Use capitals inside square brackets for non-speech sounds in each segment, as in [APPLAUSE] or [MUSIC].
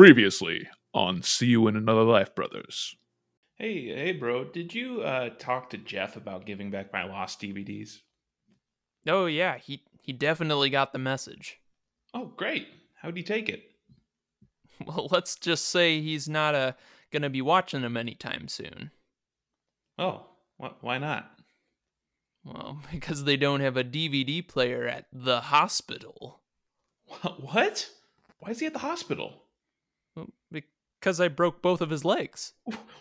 Previously on See You in Another Life, Brothers. Hey, hey, bro. Did you uh, talk to Jeff about giving back my lost DVDs? Oh yeah, he he definitely got the message. Oh, great. How'd he take it? [LAUGHS] Well, let's just say he's not uh, gonna be watching them anytime soon. Oh, wh- why not? Well, [LAUGHS] because they don't have a DVD player at the hospital. Wha- What? Why is he at the hospital? Because I broke both of his legs.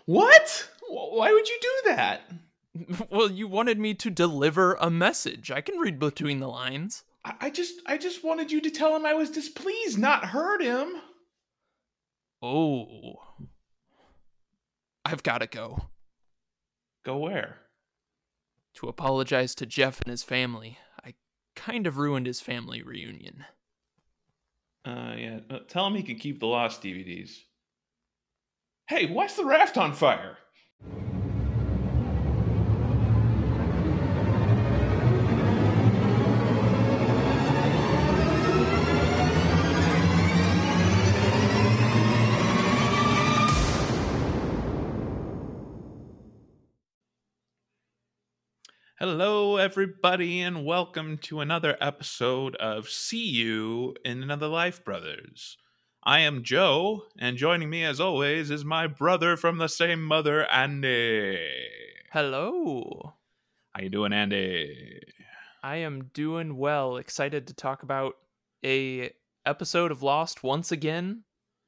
What? Why would you do that? [LAUGHS] Well, you wanted me to deliver a message. I can read between the lines. I I just, I just wanted you to tell him I was displeased, not hurt him. Oh. I've got to go. Go where? To apologize to Jeff and his family. I kind of ruined his family reunion. Uh, yeah. Uh, tell him he can keep the lost DVDs. Hey, why's the raft on fire? Hello, everybody, and welcome to another episode of See You in Another Life, Brothers. I am Joe, and joining me, as always, is my brother from the same mother, Andy. Hello. How you doing, Andy? I am doing well. Excited to talk about a episode of Lost once again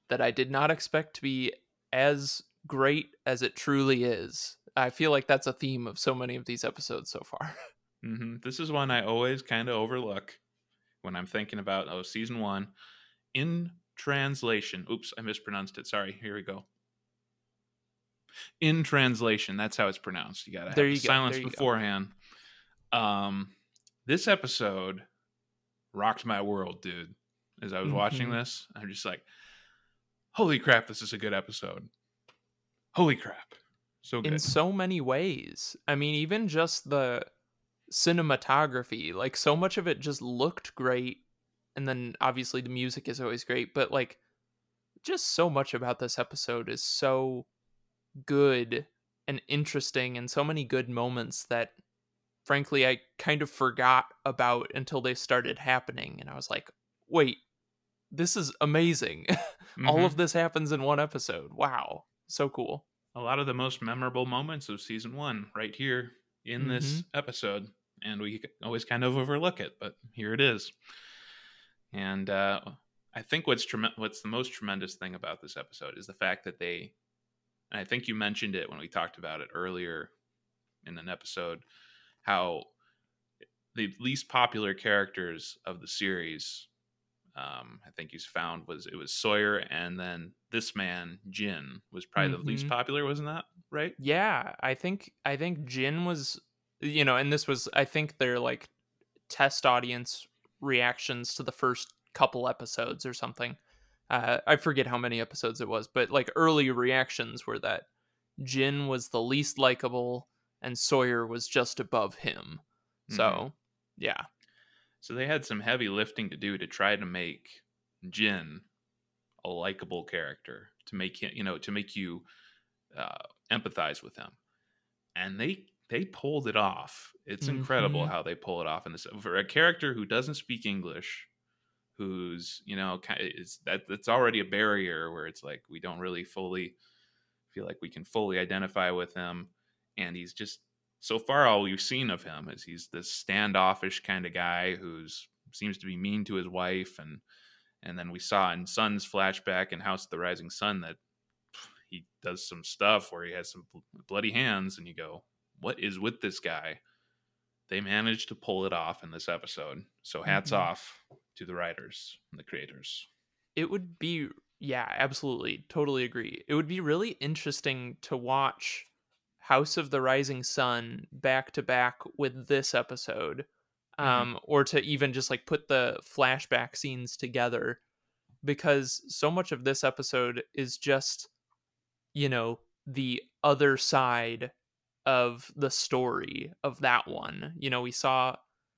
that I did not expect to be as great as it truly is. I feel like that's a theme of so many of these episodes so far. [LAUGHS] hmm This is one I always kind of overlook when I'm thinking about oh, season one. In translation, oops, I mispronounced it. Sorry. Here we go. In translation, that's how it's pronounced. You gotta have There the you go, silence there you go. beforehand. Um, this episode rocked my world, dude. As I was watching Mhm. this, I'm just like, "Holy crap, this is a good episode! Holy crap, so good!" In so many ways. I mean, even just the cinematography, like so much of it just looked great. And then obviously the music is always great, but like just so much about this episode is so good and interesting and so many good moments that frankly I kind of forgot about until they started happening and I was like, "Wait, this is amazing. [LAUGHS] All Mhm. of this happens in one episode. Wow. So cool." A lot of the most memorable moments of season one right here in this episode and we always kind of overlook it but here it is. And uh, i think what's trem- what's the most tremendous thing about this episode is the fact that they and i think you mentioned it when we talked about it earlier in an episode how the least popular characters of the series um, I think he's found was it was Sawyer and then this man Jin was probably the least Mhm. popular, wasn't that right? Yeah, I think I think Jin was you know, and this was I think their like test audience reactions to the first couple episodes or something. Uh, I forget how many episodes it was, but like early reactions were that Jin was the least likable and Sawyer was just above him. So, Mhm. yeah. So they had some heavy lifting to do to try to make Jin a likable character, to make him, you know, to make you uh, empathize with him, and they they pulled it off. It's incredible Mhm. how they pull it off in this for a character who doesn't speak English, who's you know is that that's already a barrier where it's like we don't really fully feel like we can fully identify with him, and he's just so far all we've seen of him is he's this standoffish kind of guy who's seems to be mean to his wife and and then we saw in Sun's flashback in House of the Rising Sun that he does some stuff where he has some bloody hands and you go what is with this guy? They managed to pull it off in this episode so hats Mhm. off to the writers and the creators. It would be yeah absolutely totally agree. It would be really interesting to watch house of the rising sun back to back with this episode Mhm. um or to even just like put the flashback scenes together because so much of this episode is just you know the other side of the story of that one you know we saw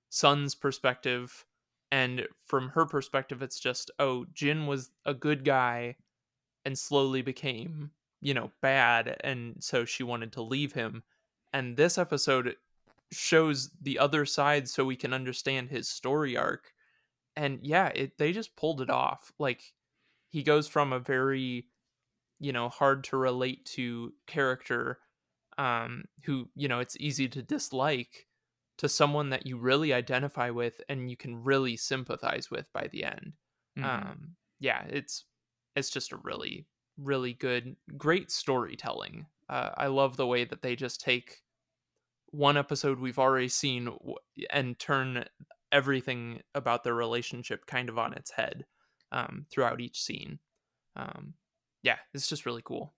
sun's perspective and from her perspective it's just oh jin was a good guy and slowly became, you know, bad and so she wanted to leave him. And this episode shows the other side so we can understand his story arc. And yeah, it they just pulled it off. Like he goes from a very you know, hard to relate to character um who, you know, it's easy to dislike to someone that you really identify with and you can really sympathize with by the end. Mhm. Um yeah, it's it's just a really really good great storytelling. Uh, I love the way that they just take one episode we've already seen and turn everything about their relationship kind of on its head um, throughout each scene. Um, yeah, it's just really cool.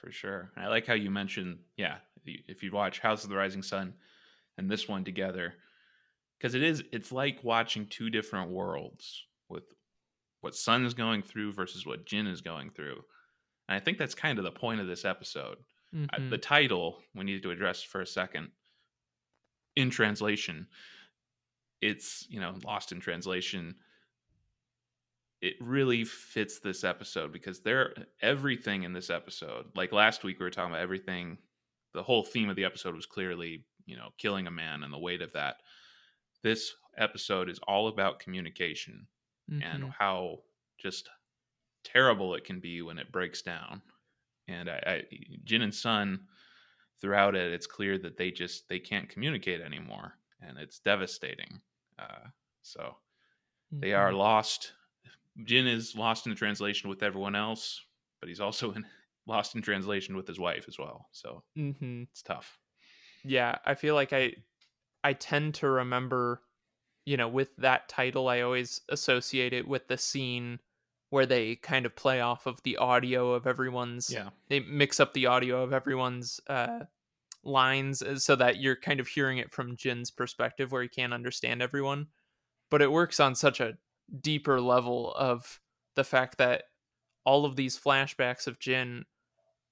for sure. I like how you mentioned, yeah, if you watch House of the Rising Sun and this one together, because it is, it's like watching two different worlds with what Sun is going through versus what Jin is going through. And I think that's kind of the point of this episode. I- Mhm. the title we need to address for a second. In translation, it's you know lost in translation. It really fits this episode because there everything in this episode, like last week we were talking about everything. The whole theme of the episode was clearly you know killing a man and the weight of that. This episode is all about communication and Mhm. how just terrible it can be when it breaks down. And I, I Jin and Sun throughout it, it's clear that they just they can't communicate anymore, and it's devastating. Uh, so they are Mhm. lost. Jin is lost in the translation with everyone else, but he's also in, [LAUGHS] lost in translation with his wife as well. So Mhm. it's tough. yeah i feel like i i tend to remember you know with that title i always associate it with the scene where they kind of play off of the audio of everyone's Yeah, they mix up the audio of everyone's uh lines uh, so that you're kind of hearing it from jin's perspective where he can't understand everyone. But it works on such a deeper level of the fact that all of these flashbacks of jin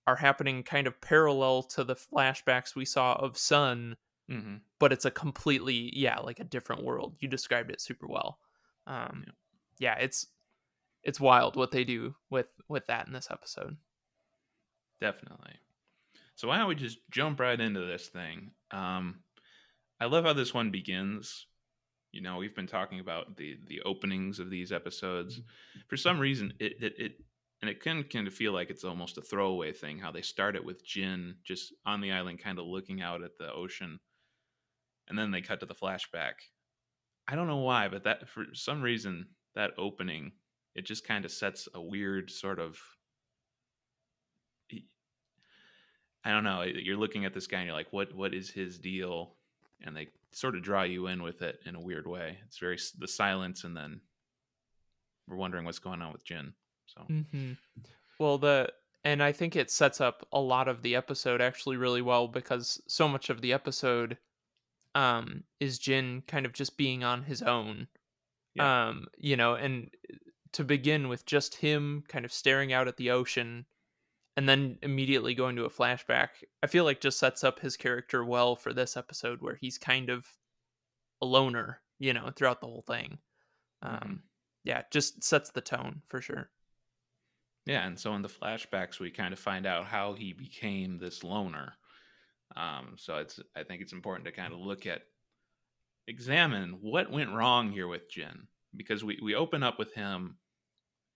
are happening kind of parallel to the flashbacks we saw of sun hmm but it's a completely yeah like a different world. You described it super well. Um Yeah. yeah it's it's wild what they do with with that in this episode definitely. So why don't we just jump right into this thing? Um, I love how this one begins. You know, we've been talking about the the openings of these episodes. For some reason, it it, it and it can kind of feel like it's almost a throwaway thing. How they start it with Jin just on the island, kind of looking out at the ocean, and then they cut to the flashback. I don't know why, but that for some reason that opening it just kind of sets a weird sort of I don't know. You're looking at this guy and you're like, what what is his deal? And they sort of draw you in with it in a weird way. It's very the silence, and then we're wondering what's going on with Jin. So mm-hmm. well the and i think it sets up a lot of the episode actually really well because so much of the episode um is jin kind of just being on his own Yeah. um you know and to begin with just him kind of staring out at the ocean and then immediately going to a flashback i feel like just sets up his character well for this episode where he's kind of a loner you know throughout the whole thing um Mhm. yeah just sets the tone for sure yeah, and so in the flashbacks, we kind of find out how he became this loner. Um, so it's I think it's important to kind of look at examine what went wrong here with Jin because we we open up with him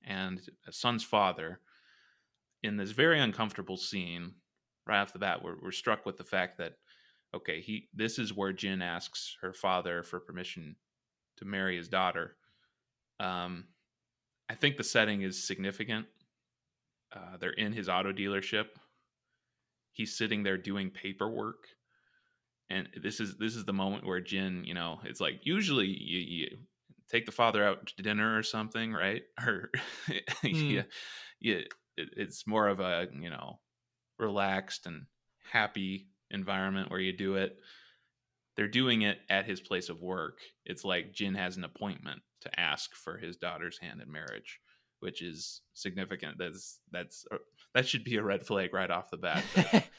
and a Sun's father in this very uncomfortable scene right off the bat. We're, we're struck with the fact that okay he this is where Jin asks her father for permission to marry his daughter. Um I think the setting is significant. Uh, they're in his auto dealership. He's sitting there doing paperwork. And this is this is the moment where Jin, you know, it's like usually you, you take the father out to dinner or something, right? [LAUGHS] Or [LAUGHS] yeah, yeah, it, it's more of a you know relaxed and happy environment where you do it. They're doing it at his place of work. It's like Jin has an appointment to ask for his daughter's hand in marriage, which is significant. That's that's uh, that should be a red flag right off the bat. but- [LAUGHS]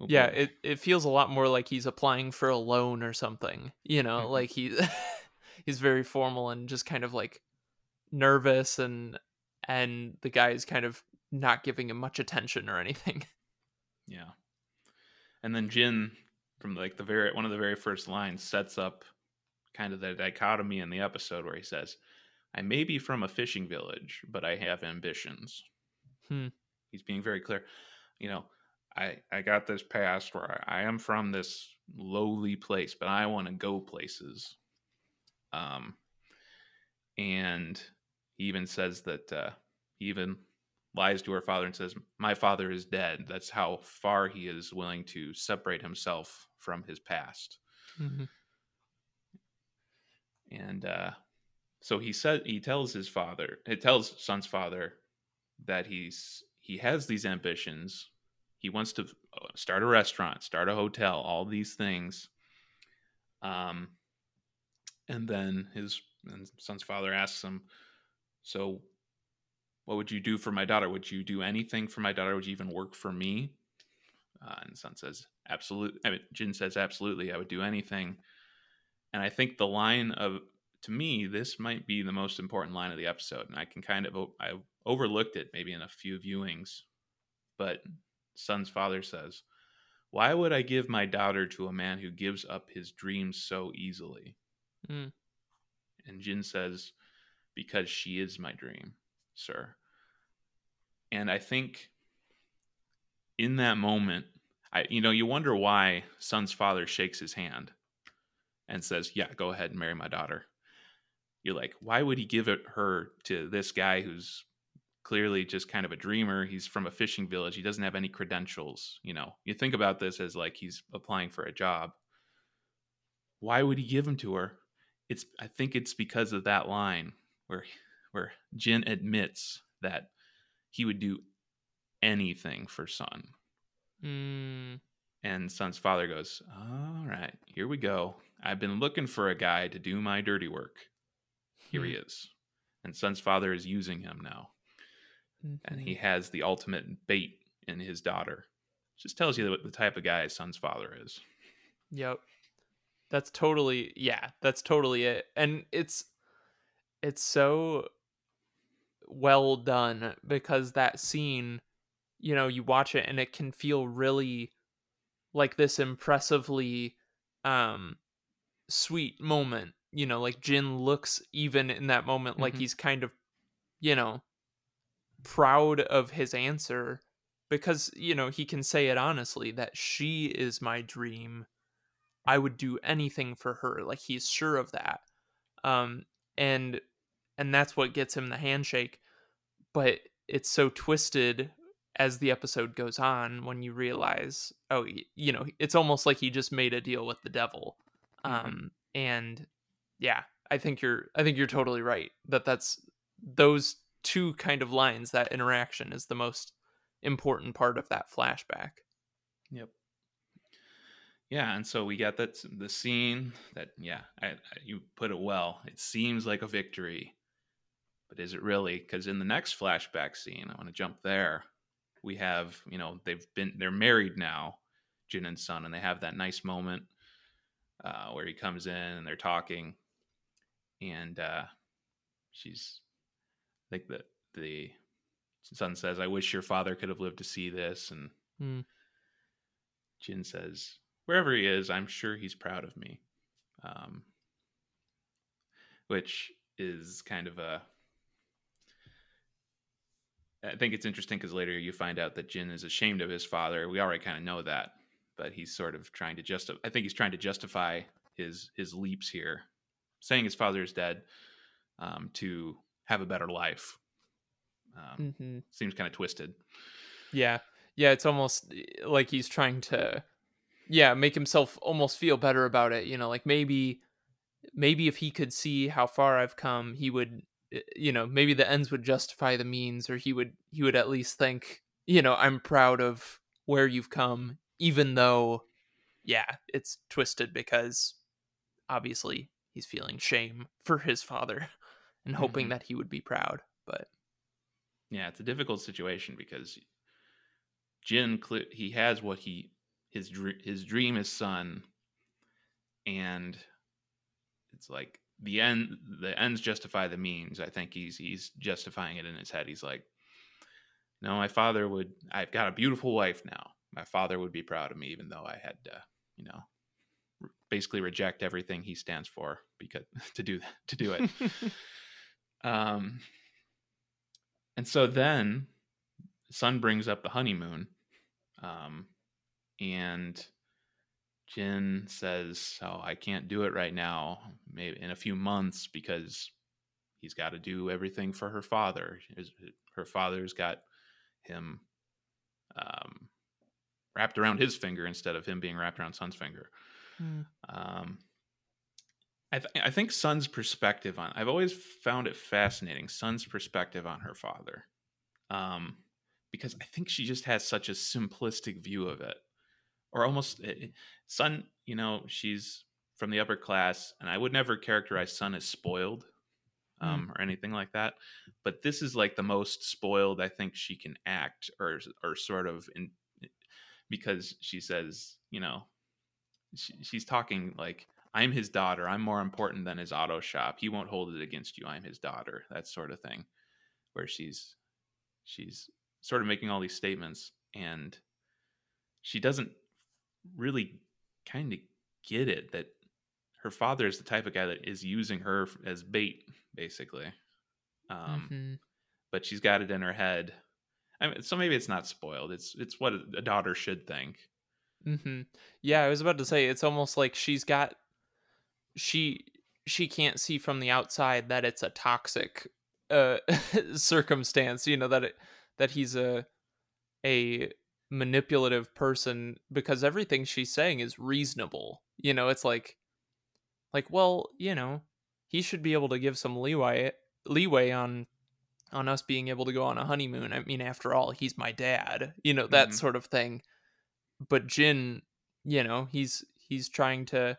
Oh, yeah it, it feels a lot more like he's applying for a loan or something you know Mhm. like he he's very formal and just kind of like nervous and and the guy is kind of not giving him much attention or anything. [LAUGHS] Yeah. And then Jin from like the very one of the very first lines sets up kind of the dichotomy in the episode where he says, I may be from a fishing village, but I have ambitions. Hmm. He's being very clear. You know, I I got this past where I, I am from this lowly place, but I want to go places. Um and he even says that uh he even lies to her father and says, My father is dead. That's how far he is willing to separate himself from his past. Mm-hmm. And uh, so he said, he tells his father, it tells Sun's father that he's, he has these ambitions. He wants to uh, start a restaurant, start a hotel, all these things. Um, and then his and Sun's father asks him, So what would you do for my daughter? Would you do anything for my daughter? Would you even work for me? Uh, and Sun says, absolutely. I mean, Jin says, absolutely. I would do anything. And I think the line of, to me, this might be the most important line of the episode. And I can kind of, I overlooked it maybe in a few viewings, but Sun's father says, why would I give my daughter to a man who gives up his dreams so easily? Mm. And Jin says, because she is my dream, sir. And I think in that moment, I you know, you wonder why Sun's father shakes his hand and says, "Yeah, go ahead and marry my daughter." You're like, why would he give it her to this guy who's clearly just kind of a dreamer? He's from a fishing village. He doesn't have any credentials, you know. You think about this as like he's applying for a job. Why would he give him to her? It's I think it's because of that line where where Jin admits that he would do anything for Sun. Mm. And Sun's father goes, All right, here we go. I've been looking for a guy to do my dirty work. Here he is. And Sun's father is using him now. And he has the ultimate bait in his daughter. Just tells you the type of guy Sun's father is. Yep. That's totally yeah, that's totally it. And it's it's so well done because that scene, you know, you watch it and it can feel really like this impressively um sweet moment. You know, like Jin looks even in that moment mm-hmm. like he's kind of, you know, proud of his answer because, you know, he can say it honestly that she is my dream. I would do anything for her. Like he's sure of that. Um and and that's what gets him the handshake but it's so twisted as the episode goes on when you realize oh you know it's almost like he just made a deal with the devil mm-hmm. um and yeah i think you're i think you're totally right that that's those two kind of lines that interaction is the most important part of that flashback yep yeah and so we got that the scene that yeah I, I, you put it well it seems like a victory but is it really? Because in the next flashback scene, I want to jump there. We have, you know, they've been they're married now, Jin and Sun, and they have that nice moment uh, where he comes in and they're talking, and uh, she's like the the Sun says, "I wish your father could have lived to see this," and mm. Jin says, "Wherever he is, I'm sure he's proud of me," um, which is kind of a I think it's interesting because later you find out that Jin is ashamed of his father. We already kind of know that, but he's sort of trying to justify. I think he's trying to justify his his leaps here, saying his father is dead um, to have a better life. Um, mm-hmm. Seems kind of twisted. Yeah, yeah. It's almost eh, like he's trying to, yeah, make himself almost feel better about it. You know, like maybe, maybe if he could see how far I've come, he would Eh, you know maybe the ends would justify the means or he would he would at least think you know i'm proud of where you've come even though yeah it's twisted because obviously he's feeling shame for his father [LAUGHS] and hoping mm-hmm. that he would be proud but yeah it's a difficult situation because jin he has what he his his dream is Sun and it's like the end the ends justify the means. I think he's he's justifying it in his head. He's like, no, my father would. I've got a beautiful wife now. My father would be proud of me, even though I had to, you know, basically reject everything he stands for because [LAUGHS] to do to do it. [LAUGHS] um, and so then, Sun brings up the honeymoon, um, and Jin says, "Oh, I can't do it right now. Maybe in a few months because he's got to do everything for her father. Her father's got him um, wrapped around his finger instead of him being wrapped around Sun's finger." Hmm. Um, I, th- I think Sun's perspective on I've always found it fascinating Sun's perspective on her father, um, because I think she just has such a simplistic view of it, or almost eh, eh, Sun. You know, she's from the upper class, and I would never characterize Sun as spoiled, um, mm. or anything like that. But this is like the most spoiled I think she can act, or or sort of in because she says, you know, she, she's talking like i'm his daughter i'm more important than his auto shop he won't hold it against you i'm his daughter that sort of thing where she's she's sort of making all these statements and she doesn't really kind of get it that her father is the type of guy that is using her as bait basically um, mm-hmm. but she's got it in her head I mean, so maybe it's not spoiled it's it's what a daughter should think Mm-hmm. Yeah, I was about to say it's almost like she's got she she can't see from the outside that it's a toxic uh [LAUGHS] circumstance, you know, that it that he's a a manipulative person because everything she's saying is reasonable. You know, it's like like well, you know, he should be able to give some leeway leeway on on us being able to go on a honeymoon. I mean, after all, he's my dad. You know, that mm-hmm. sort of thing but Jin, you know, he's he's trying to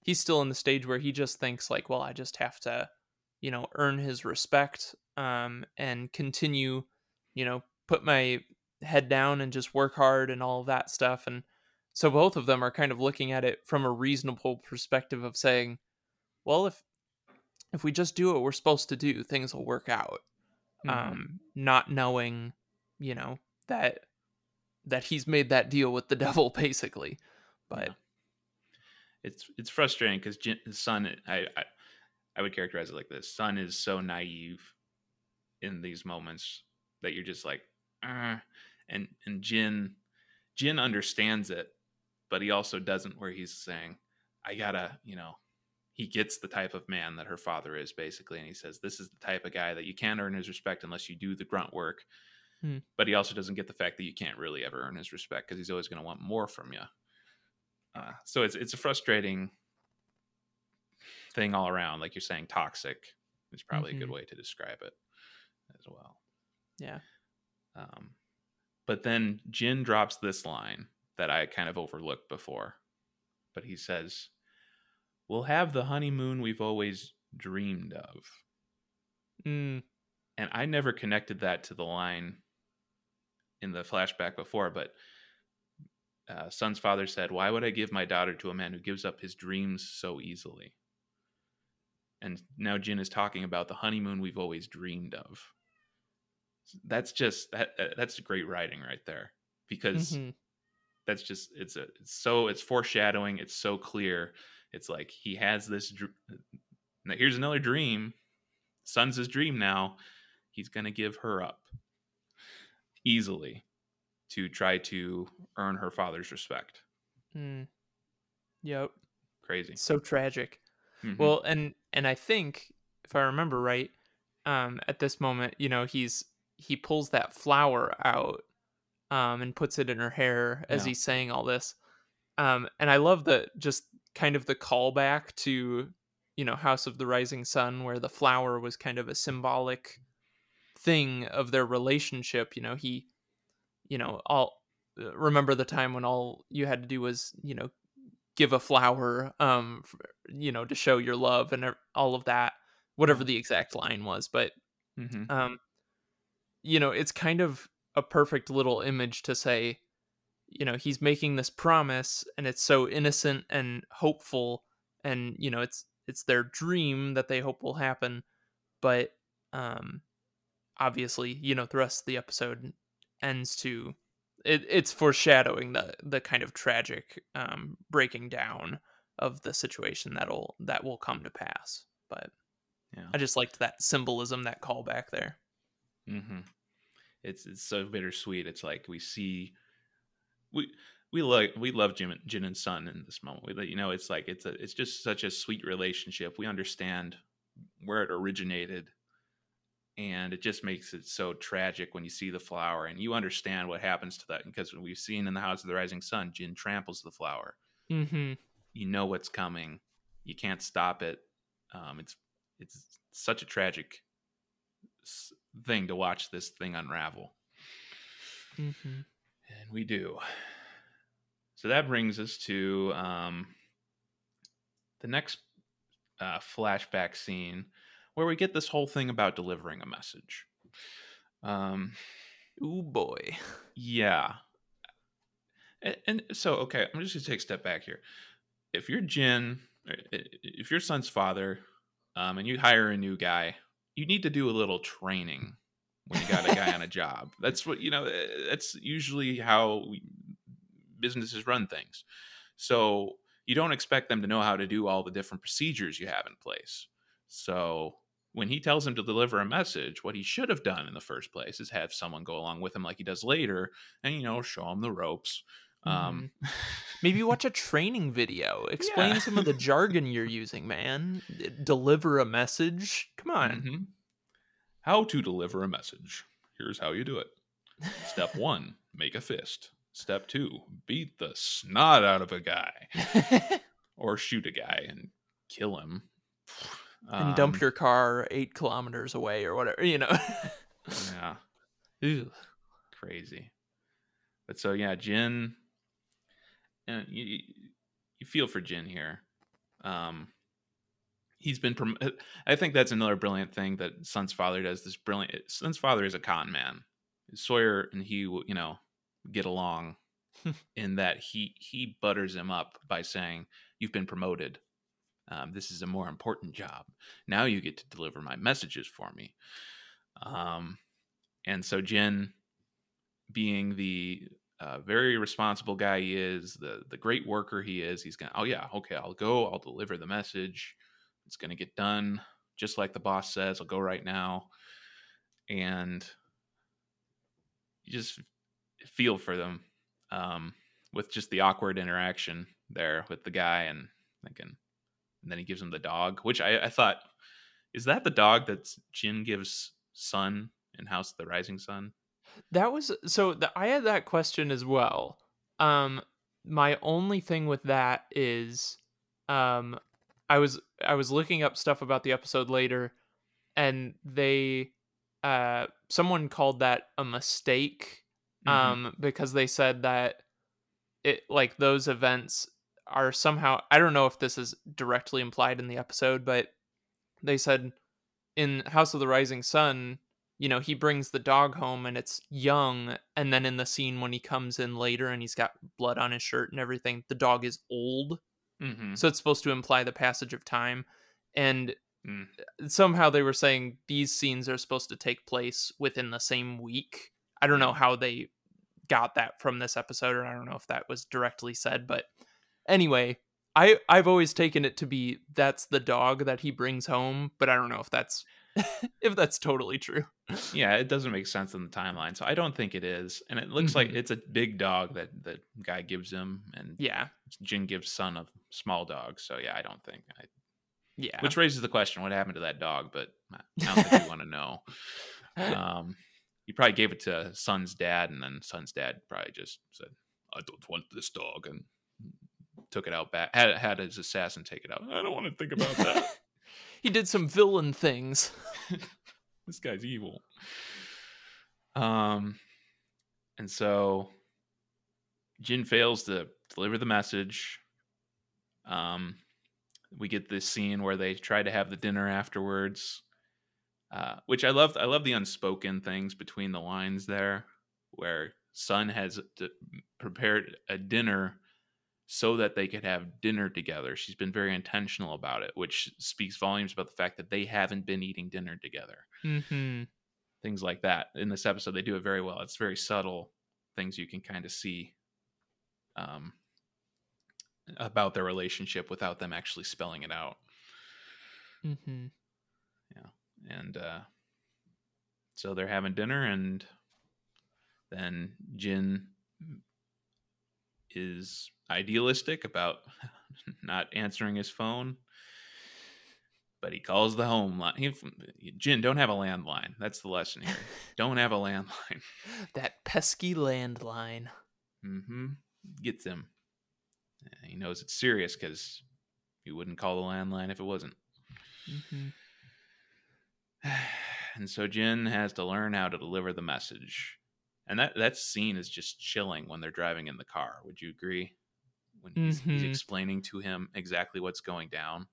he's still in the stage where he just thinks like, well, I just have to, you know, earn his respect um and continue, you know, put my head down and just work hard and all that stuff and so both of them are kind of looking at it from a reasonable perspective of saying, well, if if we just do what we're supposed to do, things will work out. Mm-hmm. Um not knowing, you know, that that he's made that deal with the [LAUGHS] devil basically but yeah. it's it's frustrating because Sun I, I, I would characterize it like this Sun is so naive in these moments that you're just like uh, and and jin jin understands it but he also doesn't where he's saying i gotta you know he gets the type of man that her father is basically and he says this is the type of guy that you can't earn his respect unless you do the grunt work Hmm. But he also doesn't get the fact that you can't really ever earn his respect because he's always going to want more from you. Uh, so it's it's a frustrating thing all around. Like you're saying, toxic is probably mm-hmm. a good mm-hmm. way to describe it as well. Yeah. Um, but then Jin drops this line that I kind of overlooked before. But he says, We'll have the honeymoon we've always dreamed of. Mm. And I never connected that to the line in the flashback before, but uh, Sun's father said, Why would I give my daughter to a man who gives up his dreams so easily? And now Jin is talking about the honeymoon we've always dreamed of. That's just that that's great writing right there because mm-hmm. that's just it's a it's so it's foreshadowing it's so clear it's like he has this now here's another dream Sun's his dream now he's going to give her up easily to try to earn her father's respect. Mm. Yep. Crazy. So tragic. Mm-hmm. Well, and and I think if I remember right, um, at this moment, you know, he's he pulls that flower out, um, and puts it in her hair as yeah. he's saying all this, um, and I love the just kind of the callback to, you know, House of the Rising Sun, where the flower was kind of a symbolic thing of their relationship you know he you know all uh, remember the time when all you had to do was you know give a flower um you know to show your love and all of that whatever the exact line was but mm-hmm. um you know it's kind of a perfect little image to say you know he's making this promise and it's so innocent and hopeful and you know it's it's their dream that they hope will happen but um obviously you know the rest of the episode ends to it, it's foreshadowing the the kind of tragic um breaking down of the situation that'll that will come to pass but Yeah. i just liked that symbolism that callback there Mm-hmm. It's it's so bittersweet. It's like we see we we like we love Jin, Jin and Sun in this moment. We you know it's like it's a it's just such a sweet relationship. We understand where it originated, and it just makes it so tragic when you see the flower and you understand what happens to that because we've seen in the House of the Rising Sun, Jin tramples the flower. mm-hmm You know what's coming. You can't stop it. Um, it's it's such a tragic thing to watch this thing unravel. mm-hmm And we do. So that brings us to um, the next uh, flashback scene where we get this whole thing about delivering a message. Um, ooh boy yeah. And, and so, okay, I'm just going to take a step back here. If you're Jin, if your Sun's father, um, and you hire a new guy, you need to do a little training when you got a guy on a [LAUGHS] job. That's what, you know, eh, that's usually how we, businesses run things. So you don't expect them to know how to do all the different procedures you have in place. So when he tells him to deliver a message, what he should have done in the first place is have someone go along with him like he does later and, you know, show him the ropes. Um, [LAUGHS] Maybe watch a training video. Explain Yeah. some of the jargon you're using, man. Deliver a message. Come on. mhm. How to deliver a message. Here's how you do it. Step [LAUGHS] one, make a fist. Step two, beat the snot out of a guy [LAUGHS] or shoot a guy and kill him. and dump Um, your car eight kilometers away or whatever, you know. Yeah, Ew. crazy. But so yeah, Jin, and you you- feel for Jin here. Um, he's been. Prom- I think that's another brilliant thing that Sun's father does. This brilliant. Sun's father is a con man. Sawyer and he, you know, get along [LAUGHS] in that he he butters him up by saying, "You've been promoted. Um, this is a more important job. Now you get to deliver my messages for me." Um, and so Jin, being the uh, very responsible guy he is, the the great worker he is, he's gonna. Oh yeah, okay, I'll go. I'll deliver the message. It's gonna get done just like the boss says. I'll go right now, and you just feel for them um, with just the awkward interaction there with the guy and thinking, and then he gives him the dog, which I, I thought is that the dog that Jin gives Sun in House of the Rising Sun. That was so the, I had that question as well. Um my only thing with that is um I was I was looking up stuff about the episode later and they uh someone called that a mistake Mhm. um because they said that it like those events are somehow I don't know if this is directly implied in the episode but they said in House of the Rising Sun you know he brings the dog home and it's young and then in the scene when he comes in later and he's got blood on his shirt and everything the dog is old Mhm. so it's supposed to imply the passage of time and Mm. somehow they were saying these scenes are supposed to take place within the same week i don't know how they got that from this episode or i don't know if that was directly said but anyway i i've always taken it to be that's the dog that he brings home but i don't know if that's [LAUGHS] if that's totally true Yeah, it doesn't make sense in the timeline, so I don't think it is. And it looks like Mhm. it's a big dog that the guy gives him, and yeah Jin gives Sun a small dog. So yeah, I don't think. I, yeah Which raises the question: What happened to that dog? But I don't think you want to know. Um, he probably gave it to Sun's dad, and then Sun's dad probably just said, "I don't want this dog," and took it out back. Had had his assassin take it out. I don't want to think about that. He did some villain things [LAUGHS] this guy's evil. Um, and so Jin fails to deliver the message. Um, we get this scene where they try to have the dinner afterwards, uh, which I love. I love the unspoken things between the lines there, where Sun has d- prepared a dinner so that they could have dinner together. She's been very intentional about it, which speaks volumes about the fact that they haven't been eating dinner together. Mm-hmm. Things like that. In this episode, they do it very well. It's very subtle things you can kind of see um, about their relationship without them actually spelling it out. Mm-hmm. Yeah. And uh, so they're having dinner, and then Jin is idealistic about [LAUGHS] not answering his phone, but he calls the home line. He, Jin, don't have a landline. That's the lesson here. [LAUGHS] don't have a landline. [LAUGHS] That pesky landline. Mm-hmm. Gets him. He knows it's serious because he wouldn't call the landline if it wasn't. Mm-hmm. [SIGHS] and so Jin has to learn how to deliver the message. And that that scene is just chilling when they're driving in the car. Would you agree? When he's, he's Mhm. explaining to him exactly what's going down.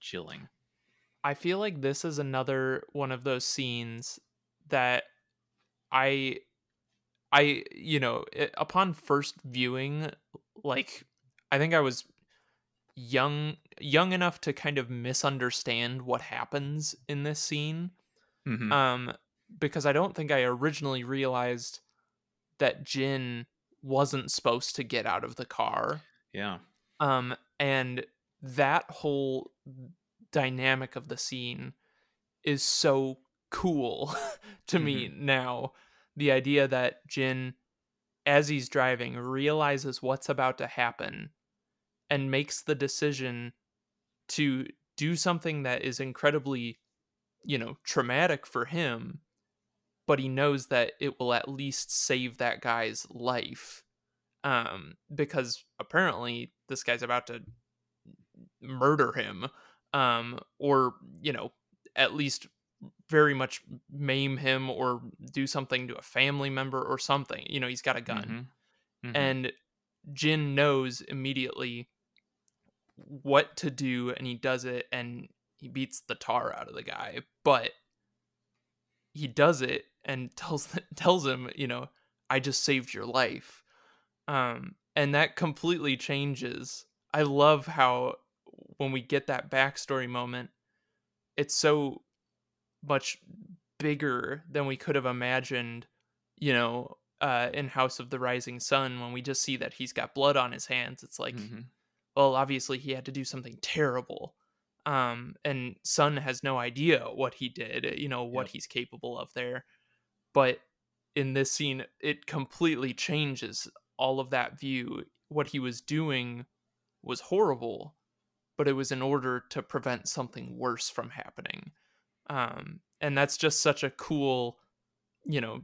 Chilling. I feel like this is another one of those scenes that I I you know, i upon first viewing like I think I was young young enough to kind of misunderstand what happens in this scene. Mhm. Um because I don't think I originally realized that Jin wasn't supposed to get out of the car. yeah. Um, and that whole dynamic of the scene is so cool [LAUGHS] to me now. The idea that Jin, as he's driving, realizes what's about to happen and makes the decision to do something that is incredibly, you know, traumatic for him, but he knows that it will at least save that guy's life um because apparently this guy's about to murder him um or you know at least very much maim him or do something to a family member or something you know he's got a gun Mhm. Mhm. and Jin knows immediately what to do and he does it and he beats the tar out of the guy but he does it and tells tells him you know I just saved your life um and that completely changes I love how when we get that backstory moment it's so much bigger than we could have imagined you know uh in house of the rising sun when we just see that he's got blood on his hands it's like Mhm. well obviously he had to do something terrible um and sun has no idea what he did you know what Yep. he's capable of there but in this scene it completely changes all of that view. What he was doing was horrible but it was in order to prevent something worse from happening. Um and that's just such a cool you know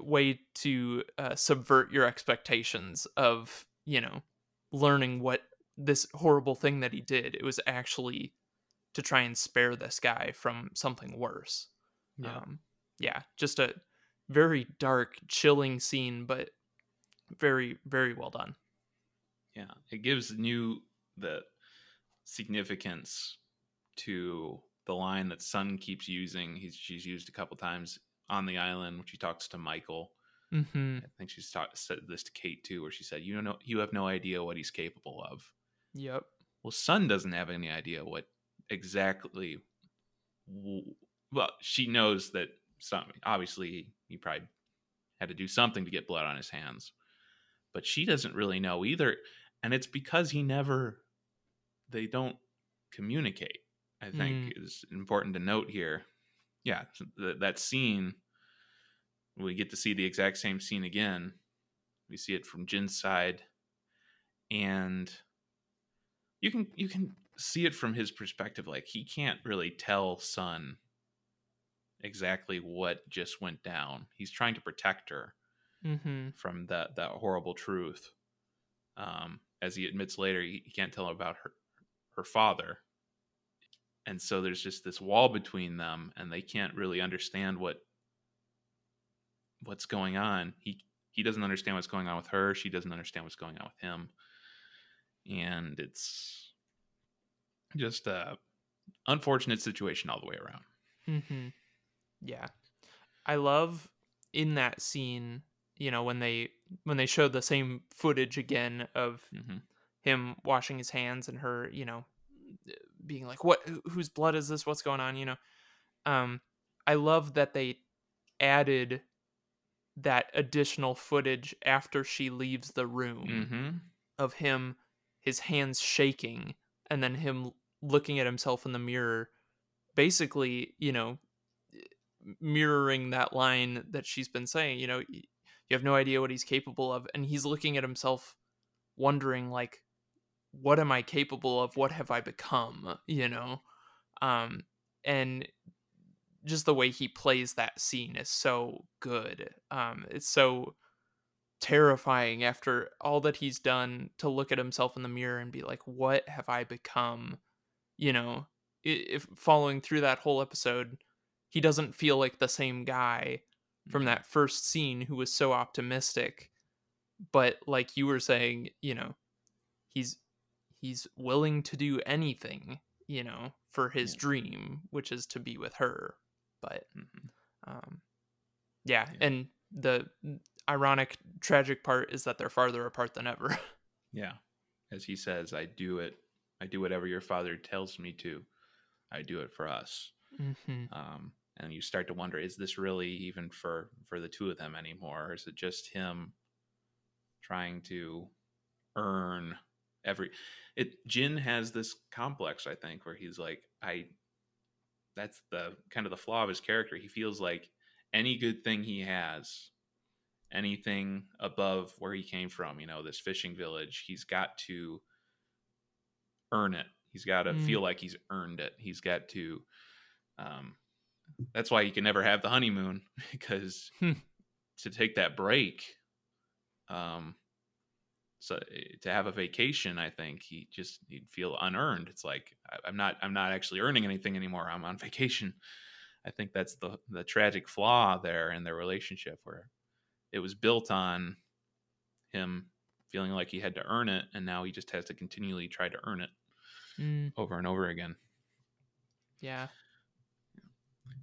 way to uh, subvert your expectations of you know learning what this horrible thing that he did. It was actually to try and spare this guy from something worse. Yeah. um, yeah just a very dark chilling scene but very very well done Yeah, it gives new the significance to the line that Sun keeps using. He's she's used a couple times on the island when she talks to Michael. mm-hmm. I think she's talked said this to Kate too, where she said, "You don't know, you have no idea what he's capable of." yep Well, Sun doesn't have any idea what exactly. w- Well, she knows that some obviously he probably had to do something to get blood on his hands, but she doesn't really know either, and it's because he never. They don't communicate. I think mm. is important to note here. Yeah, th- that scene. We get to see the exact same scene again. We see it from Jin's side, and you can you can see it from his perspective like he can't really tell Sun exactly what just went down. He's trying to protect her mm-hmm. from that that horrible truth. Um as he admits later he, he can't tell her about her her father. And so there's just this wall between them and they can't really understand what what's going on. He he doesn't understand what's going on with her. She doesn't understand what's going on with him. And it's just a unfortunate situation all the way around. Mm-hmm. Yeah. I love in that scene you know when they when they show the same footage again of Mhm. him washing his hands and her you know being like what who- whose blood is this what's going on you know um i love that they added that additional footage after she leaves the room Mhm. of him his hands shaking and then him looking at himself in the mirror basically you know mirroring that line that she's been saying you know you have no idea what he's capable of and he's looking at himself wondering like what am i capable of? What have i become? you know? Um and just the way he plays that scene is so good. Um it's so terrifying after all that he's done to look at himself in the mirror and be like what have i become? you know? If following through that whole episode he doesn't feel like the same guy from that first scene who was so optimistic but like you were saying you know he's he's willing to do anything you know for his Yeah. dream which is to be with her but Mhm. um yeah, Yeah. and the ironic tragic part is that they're farther apart than ever Yeah. As he says, I do it. I do whatever your father tells me to. I do it for us. mm-hmm. Um, and you start to wonder, is this really even for for the two of them anymore? Or is it just him trying to earn every it Jin has this complex, I think, where he's like, I that's the kind of the flaw of his character. He feels like any good thing he has, anything above where he came from, you know, this fishing village, he's got to earn it. He's got to Mm. feel like he's earned it. He's got to um that's why he can never have the honeymoon [LAUGHS] because Hmm. to take that break um so eh, to have a vacation i think he just he'd feel unearned. It's like i'm not i'm not actually earning anything anymore. I'm on [LAUGHS] vacation. I think that's the the tragic flaw there in their relationship where it was built on him feeling like he had to earn it and now he just has to continually try to earn it mm, over and over again. Yeah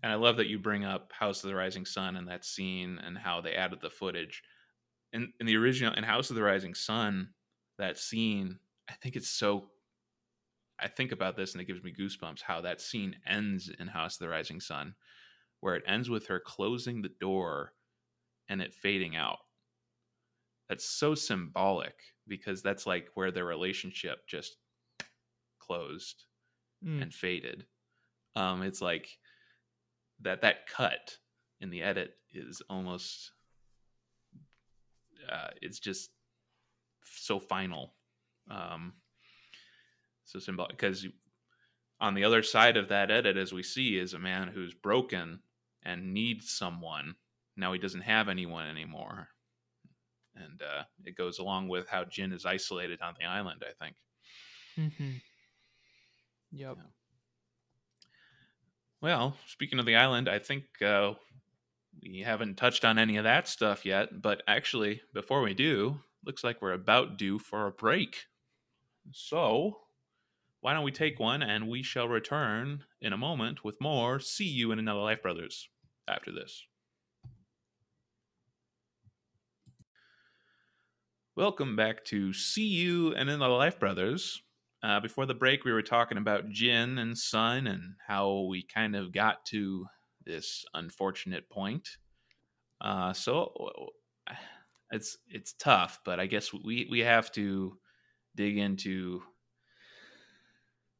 And I love that you bring up House of the Rising Sun and that scene and how they added the footage. In in the original in House of the Rising Sun, that scene, I think it's so I think about this and it gives me goosebumps how that scene ends in House of the Rising Sun, where it ends with her closing the door and it fading out. That's so symbolic because that's like where their relationship just closed Mm, and faded. Um, it's like that that cut in the edit is almost uh, it's just so final, um, so symbolic because on the other side of that edit, as we see, is a man who's broken and needs someone. Now he doesn't have anyone anymore, and uh, it goes along with how Jin is isolated on the island. I think. mm-hmm. yep Yeah. Well, speaking of the island, I think uh, we haven't touched on any of that stuff yet. But actually, before we do, looks like we're about due for a break. So, why don't we take one and we shall return in a moment with more See You in Another Life, Brothers, after this. Welcome back to See You and Another Life, Brothers. Uh, before the break, we were talking about Jin and Sun and how we kind of got to this unfortunate point. Uh, so [SIGHS] it's it's tough, but I guess we we have to dig into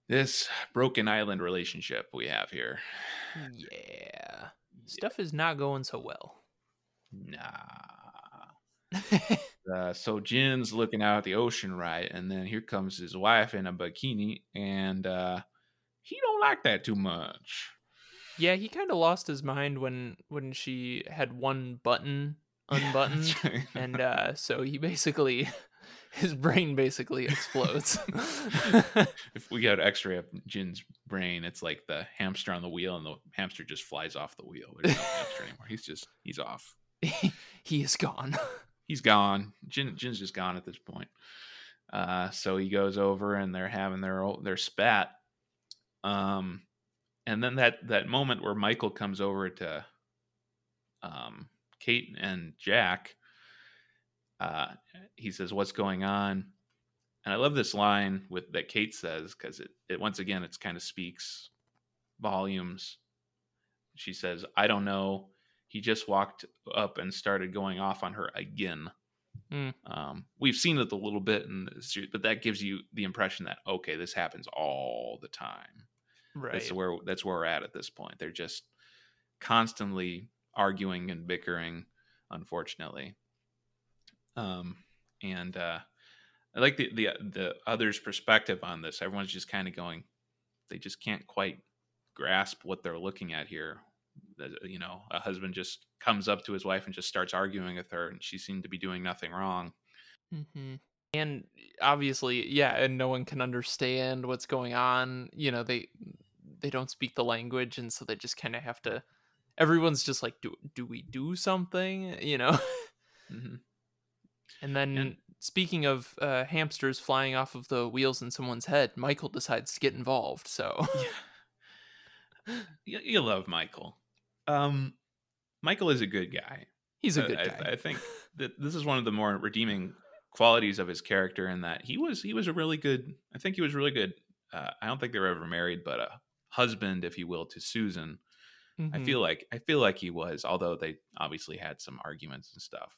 this broken island relationship we have here. yeah stuff is not going so well Nah. [LAUGHS] Uh, so Jin's looking out at the ocean, right? And then here comes his wife in a bikini, and uh, he don't like that too much. yeah he kind of lost his mind when when she had one button [LAUGHS] unbuttoned right. and uh so he basically [LAUGHS] his brain basically explodes if we got X-ray of Jin's brain, it's like the hamster on the wheel, and the hamster just flies off the wheel. There's no hamster anymore. He's just he's off. he is gone He's gone. Jin Jin's just gone at this point. Uh, so he goes over, and they're having their their spat. Um, and then that that moment where Michael comes over to um Kate and Jack, uh, he says, "What's going on?" And I love this line with that Kate says because it, it once again it's kind of speaks volumes. She says, "I don't know." He just walked up and started going off on her again. Mm. Um, we've seen it a little bit in the series, but that gives you the impression that okay, this happens all the time. Right. That's where that's where we're at at this point. They're just constantly arguing and bickering, unfortunately. Um, and uh, I like the the the others' perspective on this. Everyone's just kind of going, they just can't quite grasp what they're looking at here. That, You know, a husband just comes up to his wife and just starts arguing with her, and she seemed to be doing nothing wrong. mm-hmm. And obviously, yeah, and no one can understand what's going on. You know, they they don't speak the language, and so they just kind of have to. Everyone's just like, do do we do something? You know. hmm [LAUGHS] And then, And- speaking of uh, hamsters flying off of the wheels in someone's head, Michael decides to get involved. So, [LAUGHS] You, you love Michael. Um, Michael is a good guy. he's a good I, guy. I think [LAUGHS] that this is one of the more redeeming qualities of his character in that he was he was a really good. I think he was really good. Uh, I don't think they were ever married, but a husband, if you will, to Susan. I Mhm. feel like I feel like he was, although they obviously had some arguments and stuff.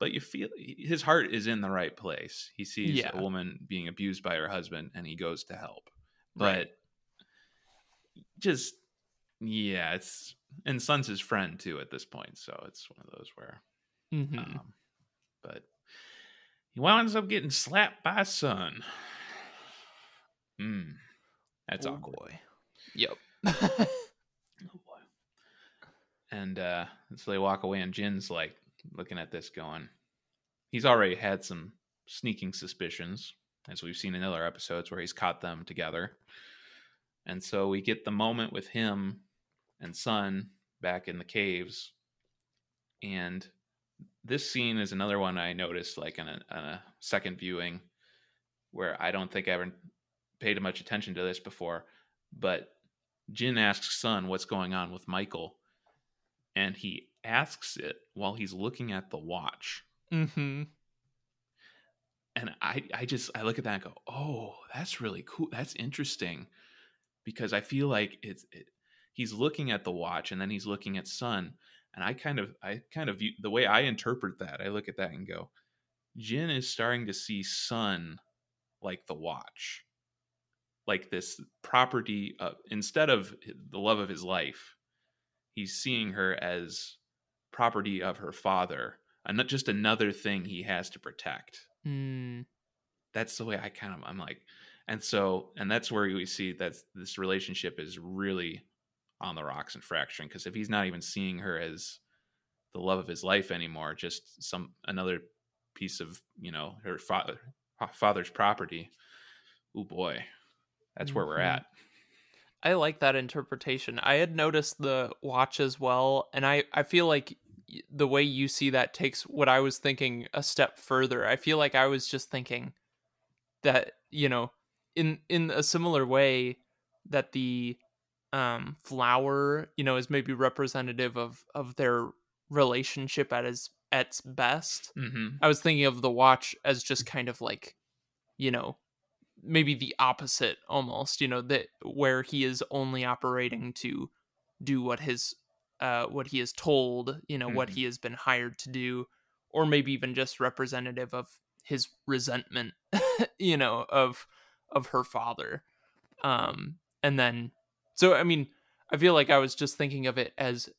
But you feel his heart is in the right place. He sees Yeah. a woman being abused by her husband, and he goes to help. But Right. just yeah, it's and Sun's his friend too at this point, so it's one of those where. Mhm. Um, but he winds up getting slapped by Son. Hmm, that's Oh, awkward. boy. Yep. [LAUGHS] Oh boy. And uh so they walk away and Jin's like looking at this going, he's already had some sneaking suspicions, as we've seen in other episodes where he's caught them together. And so we get the moment with him and Sun back in the caves. And this scene is another one I noticed like in a, on a second viewing where I don't think I ever paid much attention to this before, but Jin asks Sun what's going on with Michael, and he asks it while he's looking at the watch. hmm And I, I just I look at that and go, oh, that's really cool. That's interesting, because I feel like it's it, he's looking at the watch and then he's looking at sun and I kind of I kind of view the way I interpret that. I look at that and go, Jin is starting to see sun like the watch, like this property of instead of the love of his life, he's seeing her as property of her father, and not just another thing he has to protect Mm. that's the way I kind of I'm like, and so and that's where we see that this relationship is really on the rocks and fracturing because if he's not even seeing her as the love of his life anymore, just some another piece of you know her father father's property. Oh boy, that's where we're Mhm. at. I like that interpretation. I had noticed the watch as well, and I I feel like the way you see that takes what I was thinking a step further. I feel like I was just thinking that you know, in in a similar way that the um flower you know is maybe representative of of their relationship at its at its best Mm-hmm. I was thinking of the watch as just kind of like, you know, maybe the opposite almost, you know, that where he is only operating to do what his uh what he is told, you know, what Mhm. he has been hired to do, or maybe even just representative of his resentment, [LAUGHS] you know, of of her father. Um and then so I mean, I feel like I was just thinking of it as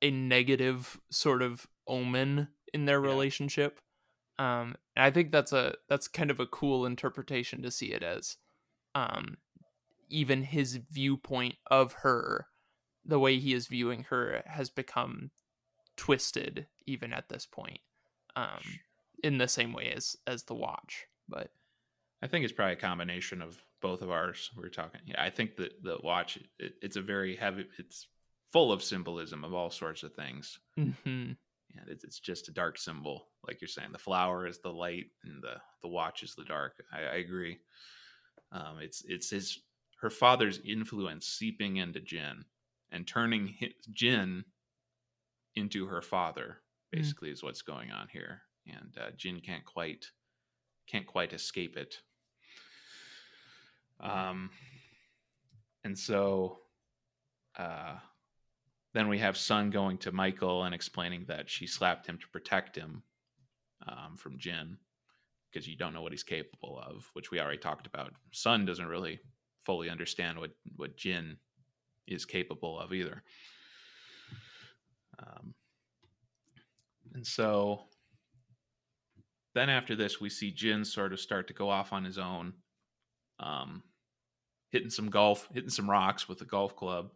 a negative sort of omen in their Yeah. relationship. Um, and I think that's a that's kind of a cool interpretation to see it as. Um, even his viewpoint of her, the way he is viewing her, has become twisted even at this point. Um, in the same way as as the watch, but I think it's probably a combination of both of ours. We are talking. Yeah, I think that the watch it, it's a very heavy. It's full of symbolism of all sorts of things. mhm, and it's, it's just a dark symbol like you're saying the flower is the light and the the watch is the dark i, I agree um it's it's his her father's influence seeping into jin and turning hi- jin into her father basically is what's going on here and uh, Jin can't quite can't quite escape it. Um, and so uh, then we have Sun going to Michael and explaining that she slapped him to protect him um, from Jin because you don't know what he's capable of, which we already talked about. Sun doesn't really fully understand what what Jin is capable of either. Um, and so then after this, we see Jin sort of start to go off on his own, um, hitting some golf, hitting some rocks with a golf club.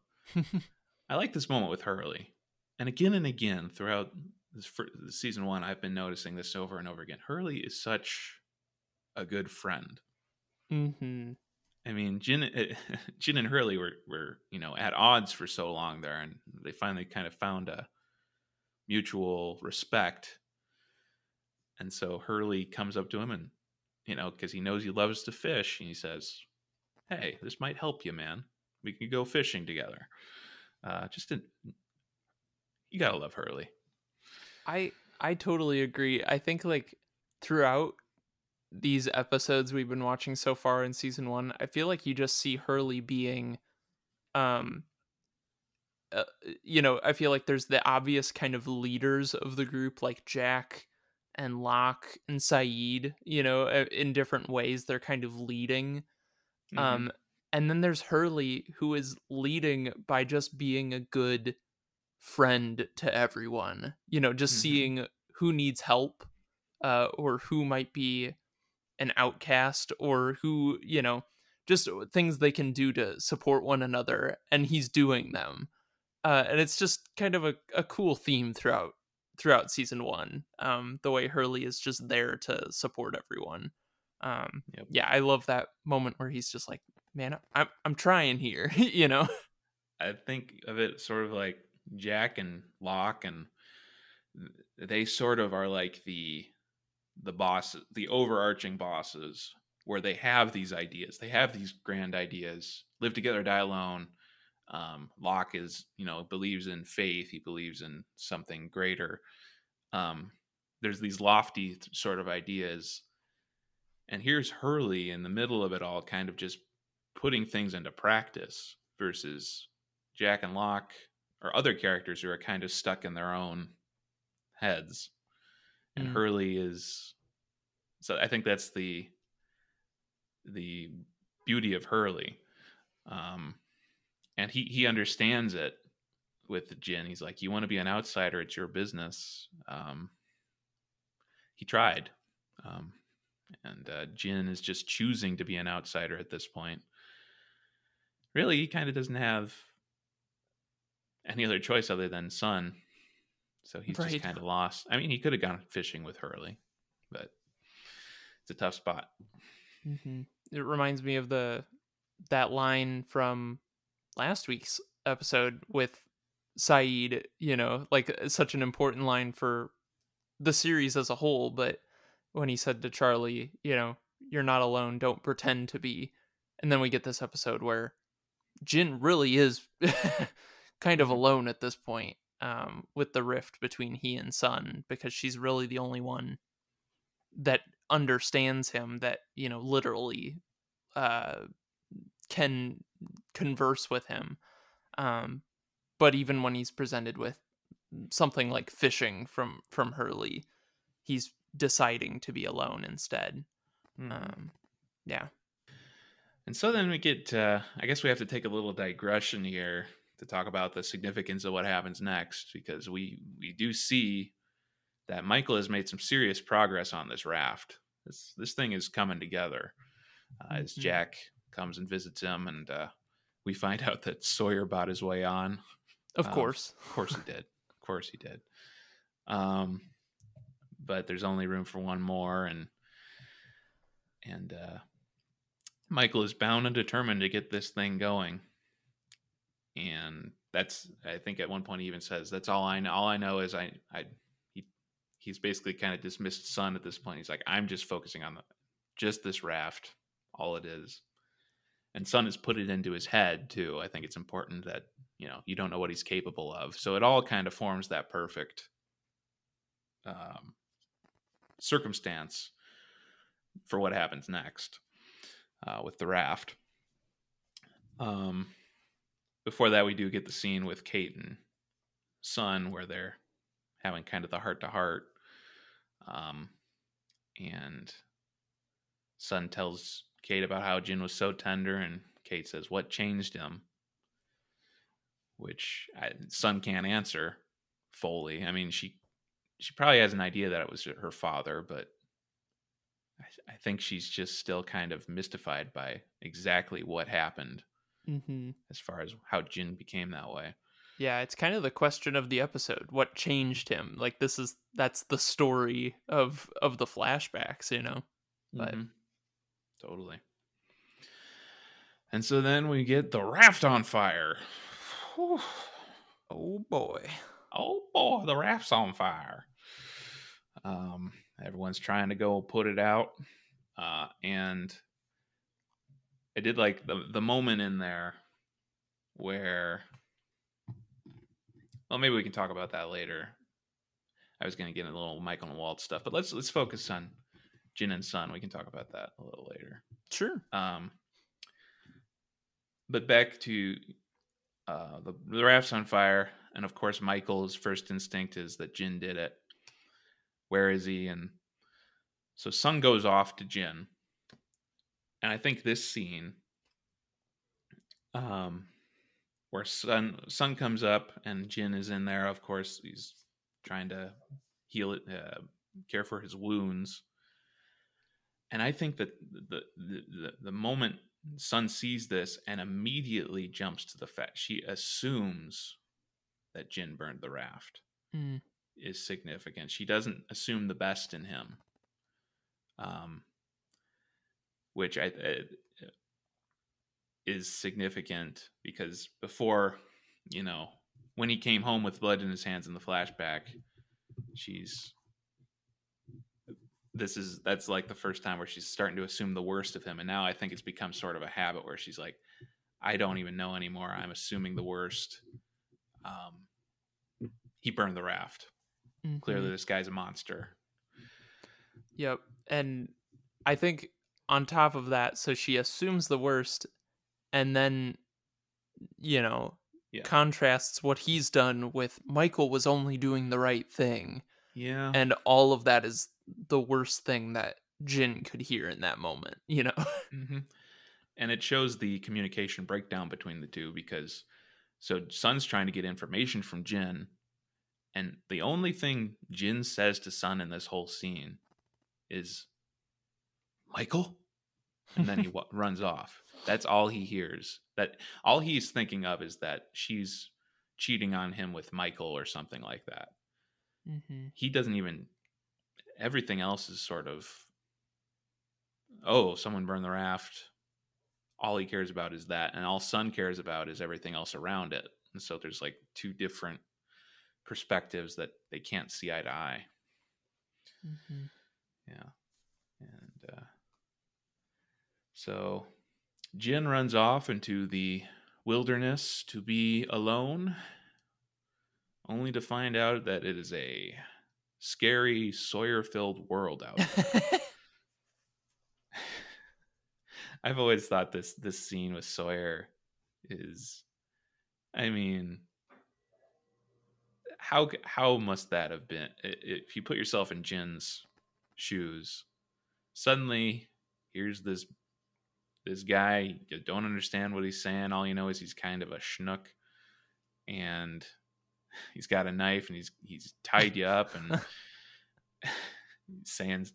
[LAUGHS] I like this moment with Hurley, and again and again throughout this, this season one, I've been noticing this over and over again. Hurley is such a good friend. Mm-hmm. I mean, Jin, Jin [LAUGHS] and Hurley were were you know at odds for so long there, and they finally kind of found a mutual respect. And so Hurley comes up to him and you know because he knows he loves to fish, and he says, "Hey, this might help you, man. We can go fishing together." Uh, just a, you gotta love Hurley. I I totally agree. I think like throughout these episodes we've been watching so far in season 1, I feel like you just see Hurley being um uh, you know, I feel like there's the obvious kind of leaders of the group like Jack and Locke and Sayid, you know, in different ways they're kind of leading. Mm-hmm. Um and then there's Hurley who is leading by just being a good friend to everyone. You know, just mm-hmm. seeing who needs help uh, or who might be an outcast or who, you know, just things they can do to support one another. And he's doing them. Uh, and it's just kind of a, a cool theme throughout throughout season one. Um, the way Hurley is just there to support everyone. Um, yep. yeah, I love that moment where he's just like, man, I'm I'm trying here, [LAUGHS] you know. I think of it sort of like Jack and Locke and they sort of are like the the boss the overarching bosses where they have these ideas they have these grand ideas live together die alone um, Locke is you know believes in faith he believes in something greater um, there's these lofty sort of ideas and here's Hurley in the middle of it all kind of just putting things into practice versus Jack and Locke or other characters who are kind of stuck in their own heads. And mm. Hurley is so I think that's the the beauty of Hurley. Um and he he understands it with Jin. He's like, You want to be an outsider, it's your business. Um he tried. Um and uh, Jin is just choosing to be an outsider at this point. Really, he kind of doesn't have any other choice other than Sun. So he's right. just kind of lost. I mean, he could have gone fishing with Hurley, but it's a tough spot. Mm-hmm. It reminds me of the that line from last week's episode with Sayid. You know, like uh, such an important line for the series as a whole. But when he said to Charlie, you know, you're not alone. Don't pretend to be. And then we get this episode where Jin really is [LAUGHS] kind of alone at this point um, with the rift between he and Sun because she's really the only one that understands him that you know literally uh, can converse with him um, but even when he's presented with something like fishing from from Hurley he's deciding to be alone instead mm. um, yeah and so then we get uh, I guess we have to take a little digression here to talk about the significance of what happens next because we we do see that Michael has made some serious progress on this raft. This this thing is coming together uh, as mm-hmm. Jack comes and visits him, and uh, we find [LAUGHS] out that Sawyer bought his way on. Of um, course, of course he did. Of course he did. Um, but there's only room for one more, and and uh, Michael is bound and determined to get this thing going and that's I think at one point he even says that's all I know. All I know is I I he he's basically kind of dismissed Sun at this point. He's like I'm just focusing on the just this raft, all it is. And Sun has put it into his head too. I think it's important that you know you don't know what he's capable of. So it all kind of forms that perfect um circumstance for what happens next uh, with the raft. Um, before that, we do get the scene with Kate and Sun where they're having kind of the heart to heart. And Sun tells Kate about how Jin was so tender, and Kate says, What changed him? Which I, Sun can't answer fully. I mean, she she probably has an idea that it was her father, but I, I think she's just still kind of mystified by exactly what happened Mm-hmm. as far as how Jin became that way. Yeah, it's kind of the question of the episode. What changed him? Like this is that's the story of of the flashbacks, you know. But- Mhm. Totally. And so then we get the raft on fire. Whew. Oh boy. Oh boy, the raft's on fire. Um, everyone's trying to go put it out. Uh, and I did like the the moment in there where well maybe we can talk about that later. I was gonna get into a little Michael and Walt stuff, but let's let's focus on Jin and Sun. We can talk about that a little later. Sure. Um, but back to uh, the, the raft's on fire, and of course, Michael's first instinct is that Jin did it. Where is he? And so Sun goes off to Jin, and I think this scene, um, where Sun Sun comes up and Jin is in there. Of course, he's trying to heal it, uh, care for his wounds and I think that the the the, the moment Sun sees this and immediately jumps to the fact she assumes that Jin burned the raft Mm. is significant. She doesn't assume the best in him, um, which I uh, is significant because before, you know, when he came home with blood in his hands in the flashback, she's this is that's like the first time where she's starting to assume the worst of him and now i think it's become sort of a habit where she's like i don't even know anymore i'm assuming the worst um he burned the raft Mhm. clearly this guy's a monster Yep. And I think on top of that, so she assumes the worst and then, you know, Yeah. contrasts what he's done with Michael was only doing the right thing. yeah And all of that is the worst thing that Jin could hear in that moment, you know? [LAUGHS] hmm And it shows the communication breakdown between the two because so Sun's trying to get information from Jin, and the only thing Jin says to Sun in this whole scene is Michael, and then he [LAUGHS] wa- runs off. That's all he hears. That all he's thinking of is that she's cheating on him with Michael or something like that. mm-hmm. He doesn't even. Everything else is sort of. Oh, someone burned the raft all he cares about is that and all sun cares about is everything else around it and so there's like two different perspectives that they can't see eye to eye Mm-hmm. yeah and uh, so jin runs off into the wilderness to be alone only to find out that it is a scary sawyer filled world out there [LAUGHS] [SIGHS] I've always thought this this scene with Sawyer is, I mean, how how must that have been? If you put yourself in Jin's shoes, suddenly here's this this guy you don't understand what he's saying. All you know is he's kind of a schnook, and he's got a knife and he's he's tied you up and [LAUGHS] [LAUGHS] saying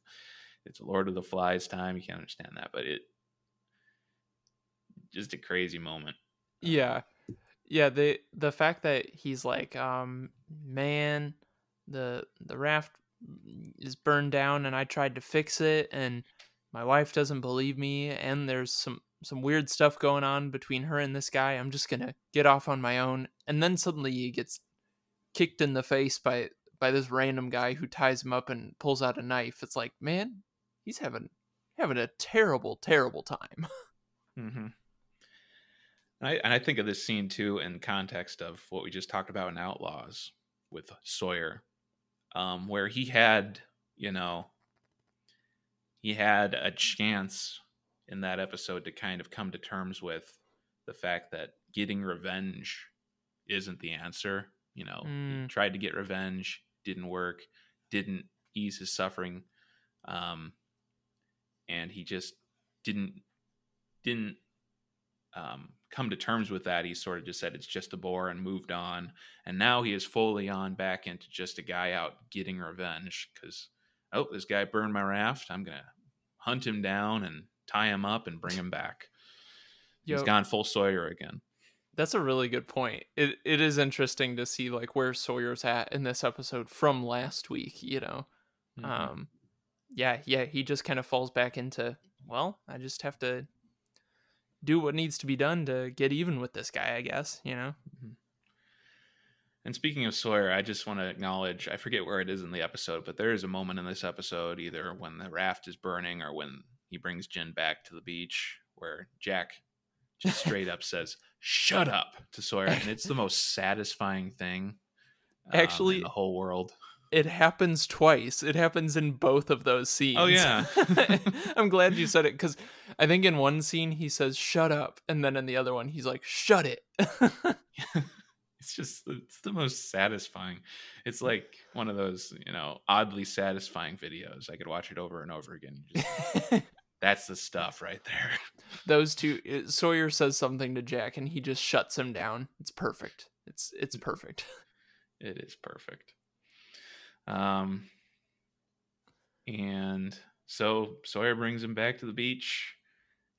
it's Lord of the Flies time. You can't understand that, but it just a crazy moment. Yeah. Yeah, the the fact that he's like, um, man, the the raft is burned down and I tried to fix it and my wife doesn't believe me and there's some some weird stuff going on between her and this guy. I'm just going to get off on my own. And then suddenly he gets kicked in the face by by this random guy who ties him up and pulls out a knife. It's like, man, he's having having a terrible terrible time. [LAUGHS] Mm-hmm. And I, and I think of this scene too in context of what we just talked about in Outlaws with Sawyer, um, where he had, you know, he had a chance in that episode to kind of come to terms with the fact that getting revenge isn't the answer. You know, Mm. tried to get revenge, didn't work, didn't ease his suffering, um, and he just didn't didn't um, come to terms with that. He sort of just said it's just a bore and moved on. And now he is fully on back into just a guy out getting revenge because oh, this guy burned my raft. I'm gonna hunt him down and tie him up and bring him back. He's gone full Sawyer again. That's a really good point. It it is interesting to see like where Sawyer's at in this episode from last week, you know. Mhm. Um yeah, yeah, he just kind of falls back into, well, I just have to do what needs to be done to get even with this guy, I guess, you know. And speaking of Sawyer, I just want to acknowledge I forget where it is in the episode, but there is a moment in this episode, either when the raft is burning or when he brings Jin back to the beach, where Jack just straight up says, Shut up to Sawyer. And it's the [LAUGHS] most satisfying thing um, Actually- in the whole world. It happens twice. It happens in both of those scenes. Oh, yeah. [LAUGHS] [LAUGHS] I'm glad you said it cuz I think in one scene he says shut up and then in the other one he's like shut it. it's just it's the most satisfying it's like one of those you know oddly satisfying videos i could watch it over and over again just, that's the stuff right there [LAUGHS] those two Sawyer says something to Jack and he just shuts him down. It's perfect. It's it's perfect. [LAUGHS] it is perfect um and so sawyer brings him back to the beach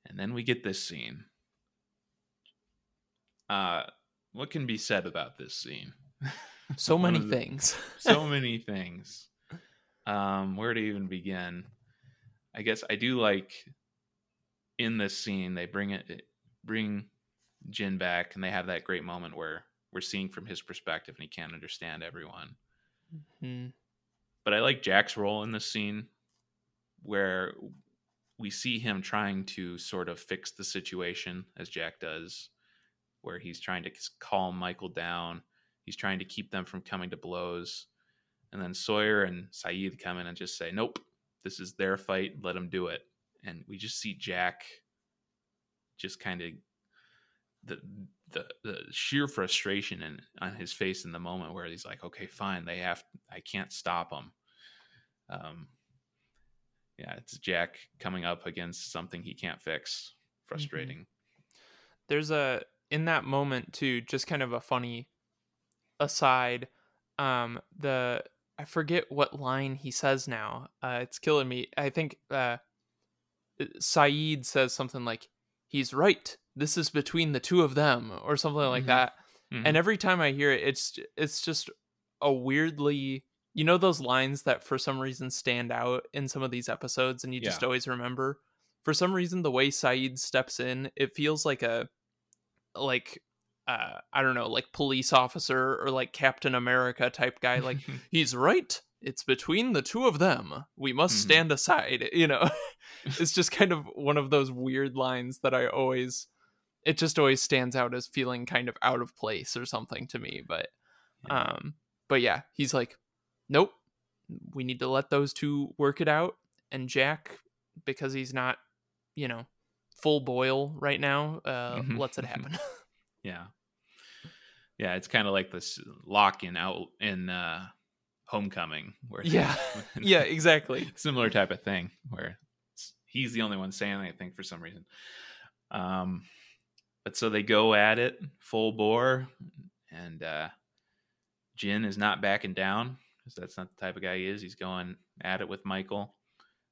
and then we get this scene uh what can be said about this scene So [LAUGHS] many the- things. so many things. Um, where to even begin? I guess I do like in this scene they bring it bring Jin back and they have that great moment where we're seeing from his perspective and he can't understand everyone. Hmm. But I like Jack's role in this scene where we see him trying to sort of fix the situation as Jack does, where he's trying to calm Michael down. He's trying to keep them from coming to blows. And then Sawyer and Sayid come in and just say, Nope, this is their fight. Let them do it. And we just see Jack just kind of the the the sheer frustration in, on his face in the moment where he's like, okay, fine, they have, I can't stop them. Um, yeah, it's Jack coming up against something he can't fix. Frustrating. There's a in that moment too, just kind of a funny aside. Um, the I forget what line he says now. Uh, it's killing me. I think uh, Sayid says something like, "He's right. This is between the two of them," or something like Mhm. that. Mhm. and every time i hear it it's it's just a weirdly you know those lines that for some reason stand out in some of these episodes and you just Yeah. always remember for some reason the way Sayid steps in it feels like a like uh i don't know like police officer or like captain america type guy like [LAUGHS] he's right it's between the two of them we must Mhm. stand aside you know [LAUGHS] it's just kind of one of those weird lines that i always it just always stands out as feeling kind of out of place or something to me but Yeah. um but yeah he's like nope we need to let those two work it out and jack because he's not you know full boil right now uh Mhm. lets it [LAUGHS] happen yeah. Yeah, it's kind of like this lock in out in uh homecoming where Yeah. [LAUGHS] [LAUGHS] yeah exactly similar type of thing where he's the only one saying anything for some reason. Um, but so they go at it full bore, and uh, Jin is not backing down because that's not the type of guy he is. He's going at it with Michael.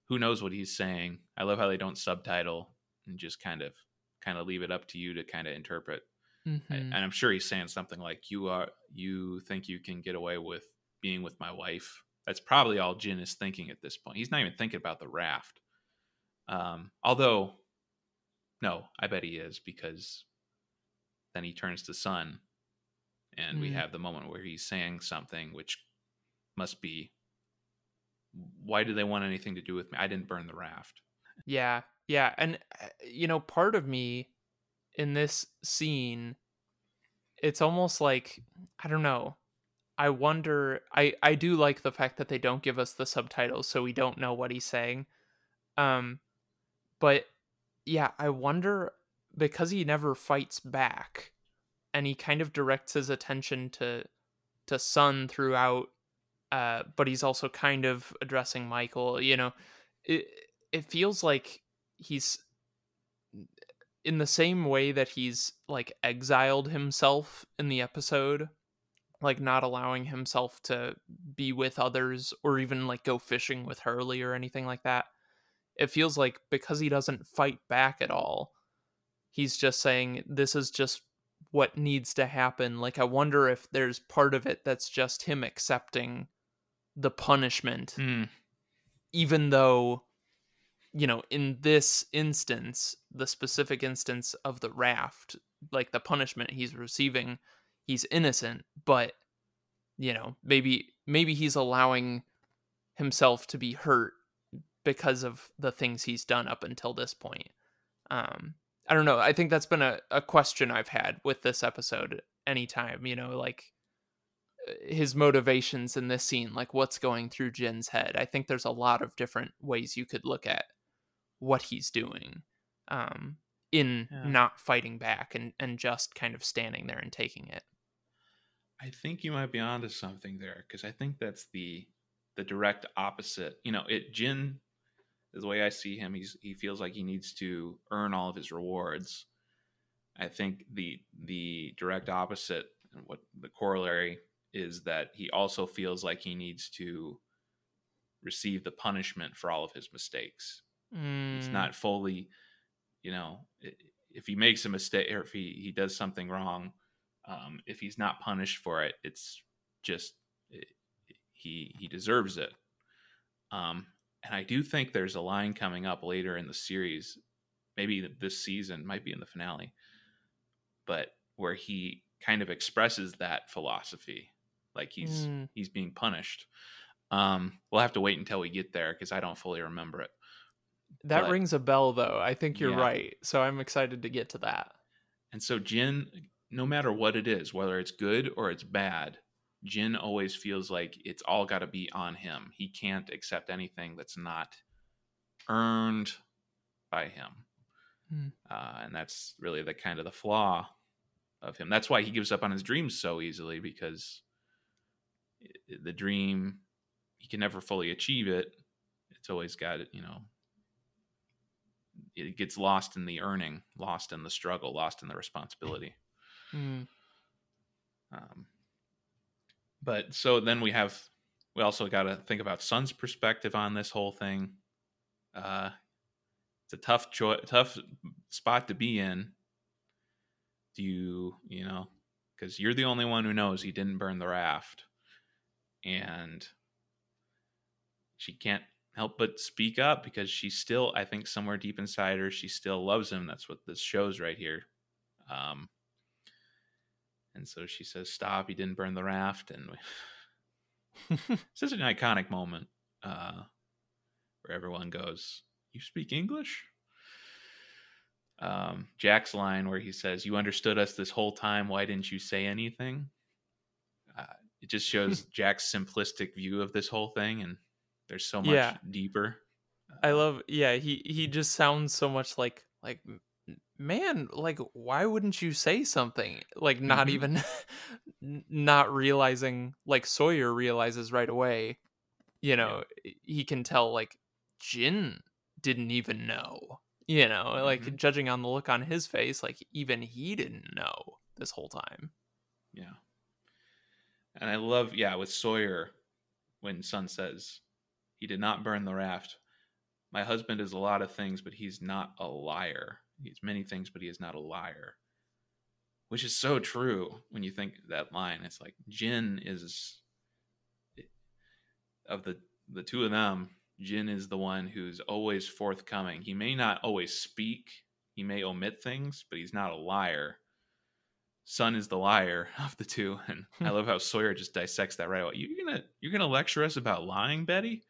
Who knows what he's saying? I love how they don't subtitle and just kind of kind of leave it up to you to kind of interpret. I- Mhm. and I'm sure he's saying something like, "You are you think you can get away with being with my wife?" That's probably all Jin is thinking at this point. He's not even thinking about the raft. Um, although, no, I bet he is because then he turns to Sun, and we Mm. have the moment where he's saying something which must be, "Why do they want anything to do with me? I didn't burn the raft." Yeah, yeah, and uh, you know, part of me in this scene, it's almost like I don't know. I wonder. I I do like the fact that they don't give us the subtitles, so we don't know what he's saying. Um, but yeah, I wonder because he never fights back, and he kind of directs his attention to to Sun throughout. Uh, but he's also kind of addressing Michael. You know, it it feels like he's in the same way that he's like exiled himself in the episode like not allowing himself to be with others or even like go fishing with Hurley or anything like that. It feels like because he doesn't fight back at all, he's just saying this is just what needs to happen. Like I wonder if there's part of it that's just him accepting the punishment Mm. even though you know in this instance the specific instance of the raft like the punishment he's receiving he's innocent but you know maybe maybe he's allowing himself to be hurt because of the things he's done up until this point. Um i don't know i think that's been a, a question i've had with this episode anytime you know like uh, his motivations in this scene like what's going through jin's head. I think there's a lot of different ways you could look at what he's doing um in Yeah. not fighting back and and just kind of standing there and taking it I think you might be onto something there because I think that's the the direct opposite. You know, it Jin is the way I see him. He's he feels like he needs to earn all of his rewards. I think the the direct opposite and what the corollary is that he also feels like he needs to receive the punishment for all of his mistakes. He's Mm, not fully, you know, if he makes a mistake or if he, he does something wrong, um, if he's not punished for it, it's just i he he deserves it. Um, and I do think there's a line coming up later in the series, maybe this season, might be in the finale, but where he kind of expresses that philosophy, like he's Mm. he's being punished. Um, we'll have to wait until we get there because I don't fully remember it. That but- rings a bell though i think you're Yeah. right so i'm excited to get to that And so Jin, no matter what it is, whether it's good or it's bad, Jin always feels like it's all got to be on him. He can't accept anything that's not earned by him. Hmm. Uh, and that's really the kind of the flaw of him. That's why he gives up on his dreams so easily because the dream, he can never fully achieve it. It's always got, you know, it gets lost in the earning, lost in the struggle, lost in the responsibility. Mm, Um, but so then we have, we also got to think about Sun's perspective on this whole thing. Uh, it's a tough choice, tough spot to be in. Do you, you know, because you're the only one who knows he didn't burn the raft, and she can't help but speak up because she still, I think, somewhere deep inside her, she still loves him. That's what this shows right here. Um, and so she says, "Stop! He didn't burn the raft." And we, it's [LAUGHS] such an iconic moment uh, where everyone goes, "You speak English?" Um, Jack's line where he says, "You understood us this whole time. Why didn't you say anything?" Uh, it just shows [LAUGHS] Jack's simplistic view of this whole thing, and there's so much Yeah. deeper. I Uh, love yeah, he he just sounds so much like like man, like why wouldn't you say something? Like not Mhm. even [LAUGHS] not realizing like Sawyer realizes right away, you know, he can tell like Jin didn't even know. You know, like Mhm. judging on the look on his face, like even he didn't know this whole time. Yeah. And I love, yeah, with Sawyer, when Sun says, he did not burn the raft. My husband is a lot of things, but he's not a liar. He's many things, but he is not a liar. Which is so true when you think that line. It's like Jin is of the the two of them, Jin is the one who's always forthcoming. He may not always speak, he may omit things, but he's not a liar. Sun is the liar [LAUGHS] of the two, and I love how Sawyer just dissects that right away. You're gonna you're gonna lecture us about lying, Betty?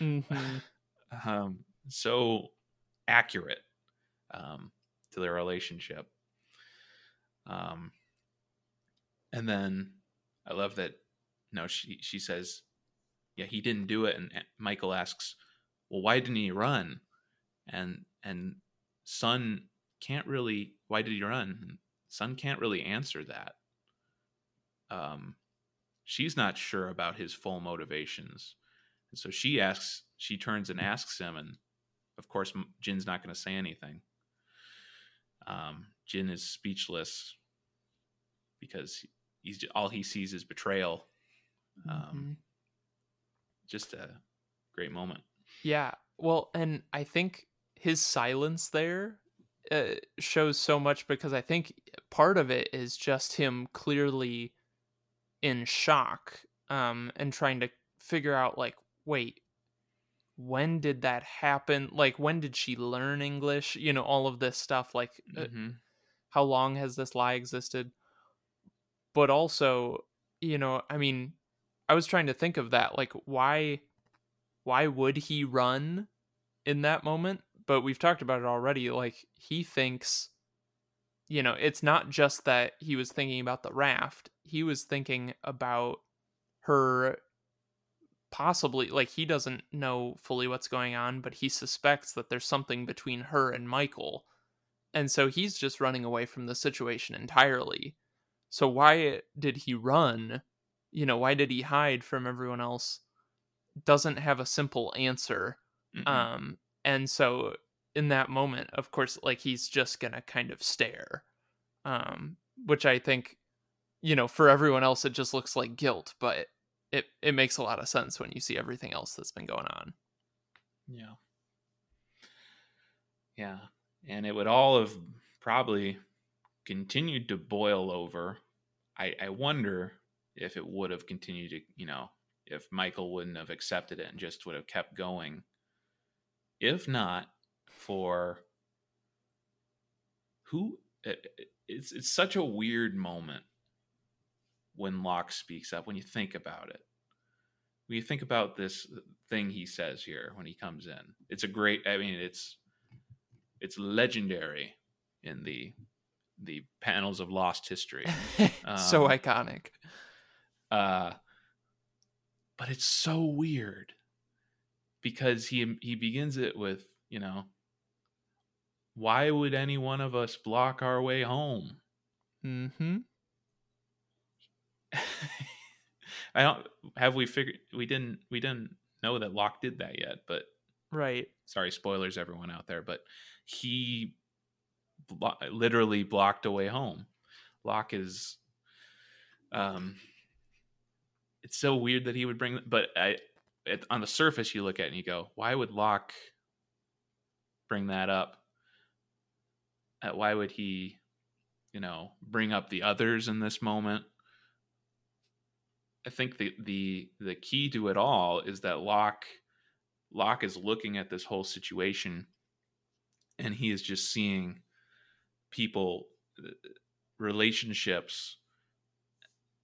Mhm. [LAUGHS] Um, so accurate um, to their relationship. Um, and then I love that. No, she she says, "Yeah, he didn't do it." And Michael asks, "Well, why didn't he run?" and and Sun can't really. Why did he run? Sun can't really answer that. Um, she's not sure about his full motivations, and so she asks. She turns and asks him, and of course, Jin's not going to say anything. Um, Jin is speechless because he's all he sees is betrayal. Um, mm-hmm. Just a great moment. Yeah. Well, and I think his silence there uh, shows so much because I think part of it is just him clearly in shock um, and trying to figure out, like, wait, when did that happen? Like, when did she learn English? You know, all of this stuff. Like, uh, mm-hmm. uh, how long has this lie existed? But also, you know, I mean, I was trying to think of that. Like, why, why would he run in that moment? But we've talked about it already. Like, he thinks, you know, it's not just that he was thinking about the raft. He was thinking about her possibly like he doesn't know fully what's going on, but he suspects that there's something between her and Michael. And so he's just running away from the situation entirely. So why did he run? You know, why did he hide from everyone else? Doesn't have a simple answer. Mm-hmm. Um and so in that moment, of course, like he's just to kind of stare. Um which I think you know, for everyone else it just looks like guilt, but it it makes a lot of sense when you see everything else that's been going on. Yeah. Yeah. And it would all have probably continued to boil over. I, I wonder if it would have continued to, you know, if Michael wouldn't have accepted it and just would have kept going. If not for who it's it's such a weird moment when Locke speaks up when you think about it. When you think about this thing he says here when he comes in, it's a great. I mean, it's it's legendary in the the panels of lost history. [LAUGHS] Um, so iconic. Uh, but it's so weird because he he begins it with you know why would any one of us block our way home? Mm-hmm. [LAUGHS] I don't have we figured we didn't we didn't know that Locke did that yet, but right. Sorry, spoilers, everyone out there, but he blo- literally blocked away home. Locke is, um, it's so weird that he would bring, but I, it, on the surface, you look at and you go, why would Locke bring that up? Uh, why would he, you know, bring up the others in this moment? I think the the the key to it all is that Locke Locke is looking at this whole situation and he is just seeing people uh, relationships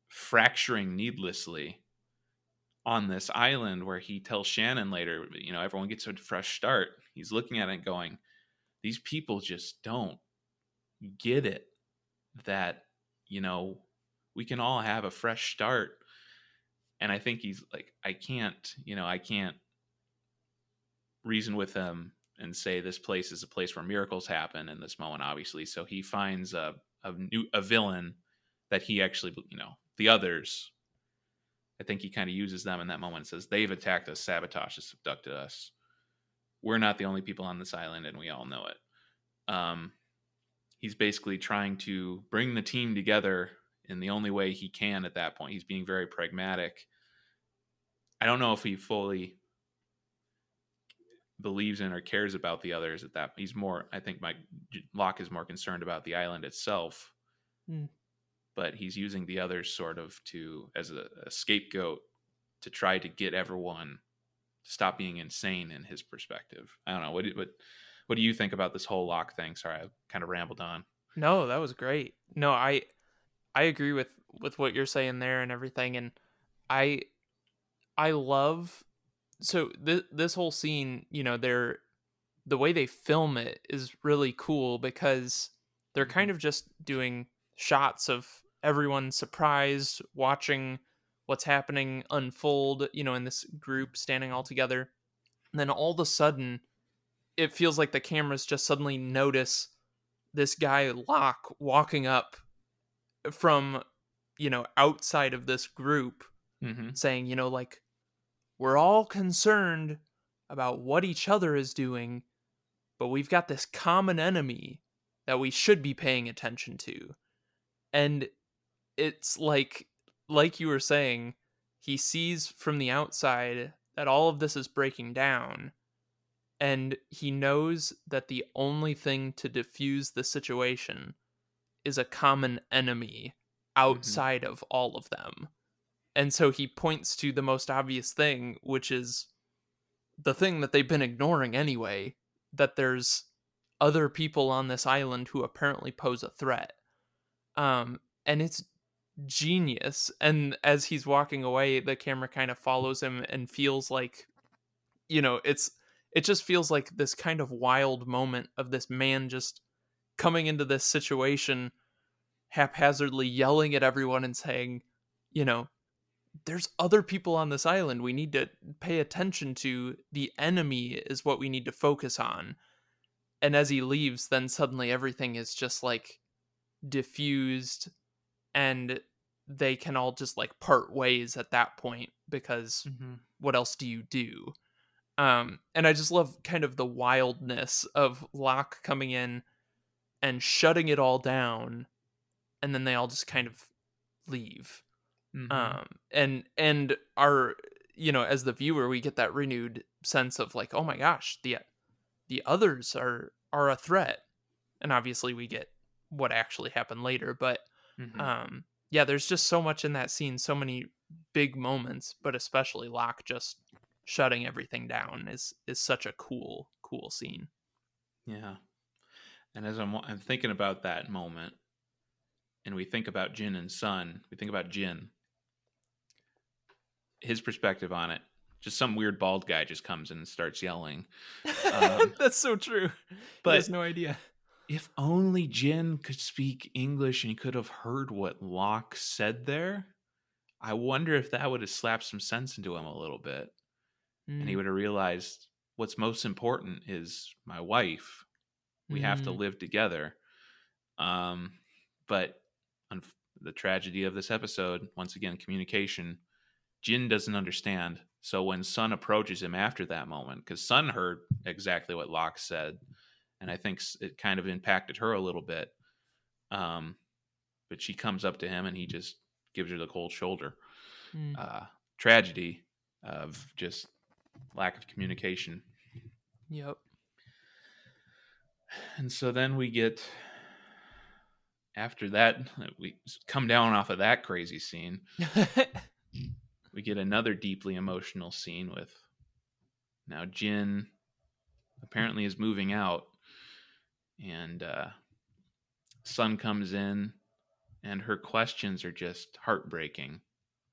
fracturing needlessly on this island where he tells Shannon later, you know, everyone gets a fresh start. He's looking at it going, these people just don't get it that, you know, we can all have a fresh start and I think he's like, I can't, you know, I can't reason with him and say this place is a place where miracles happen in this moment, obviously. So he finds a a new a villain that he actually, you know, the others. I think he kind of uses them in that moment. and Says they've attacked us, sabotaged us, abducted us. We're not the only people on this island, and we all know it. Um, he's basically trying to bring the team together in the only way he can at that point. He's being very pragmatic I don't know if he fully believes in or cares about the others at that. He's more, I think, Mike Locke is more concerned about the island itself, mm. But he's using the others sort of to as a, a scapegoat to try to get everyone to stop being insane in his perspective. I don't know what what what do you think about this whole Locke thing? Sorry, I kind of rambled on. No, that was great. No, I I agree with with what you're saying there and everything, and I I love so th- this whole scene, you know, they're the way they film it is really cool because they're kind mm-hmm. of just doing shots of everyone surprised watching what's happening unfold, you know, in this group standing all together. And then all of a sudden it feels like the cameras just suddenly notice this guy Locke walking up from you know outside of this group Mm-hmm. saying, you know, like we're all concerned about what each other is doing, but we've got this common enemy that we should be paying attention to. And it's like like you were saying, he sees from the outside that all of this is breaking down and he knows that the only thing to diffuse the situation is a common enemy mm-hmm. outside of all of them. And so he points to the most obvious thing, which is the thing that they've been ignoring anyway that there's other people on this island who apparently pose a threat. Um, and it's genius. And as he's walking away, the camera kind of follows him and feels like, you know, it's it just feels like this kind of wild moment of this man just coming into this situation haphazardly yelling at everyone and saying, you know, there's other people on this island we need to pay attention to. The enemy is what we need to focus on. And as he leaves, then suddenly everything is just like diffused and they can all just like part ways at that point because Mm-hmm. what else do you do? Um, and I just love kind of the wildness of Locke coming in and shutting it all down, and then they all just kind of leave. Mm-hmm. Um, and and our you know as the viewer we get that renewed sense of like oh my gosh the the others are are a threat, and obviously we get what actually happened later, but Mhm. um yeah there's just so much in that scene so many big moments but especially locke just shutting everything down is is such a cool cool scene Yeah. And as I'm, I'm thinking about that moment, and we think about Jin and Sun, we think about Jin, his perspective on it. Just some weird bald guy just comes in and starts yelling. [LAUGHS] Um, that's so true but- he has no idea If only Jin could speak English and he could have heard what Locke said there, I wonder if that would have slapped some sense into him a little bit. and he Mm, would have realized what's most important is my wife. We have to mm, live together. Um, but unf- the tragedy of this episode, once again, communication. Jin doesn't understand. So when Sun approaches him after that moment, because Sun heard exactly what Locke said, and I think it kind of impacted her a little bit. Um, but she comes up to him and he just gives her the cold shoulder mm. uh, tragedy of just lack of communication. yep And so then we get, after that, we come down off of that crazy scene. [LAUGHS] We get another deeply emotional scene with now Jin apparently is moving out, and uh, Sun comes in, and her questions are just heartbreaking.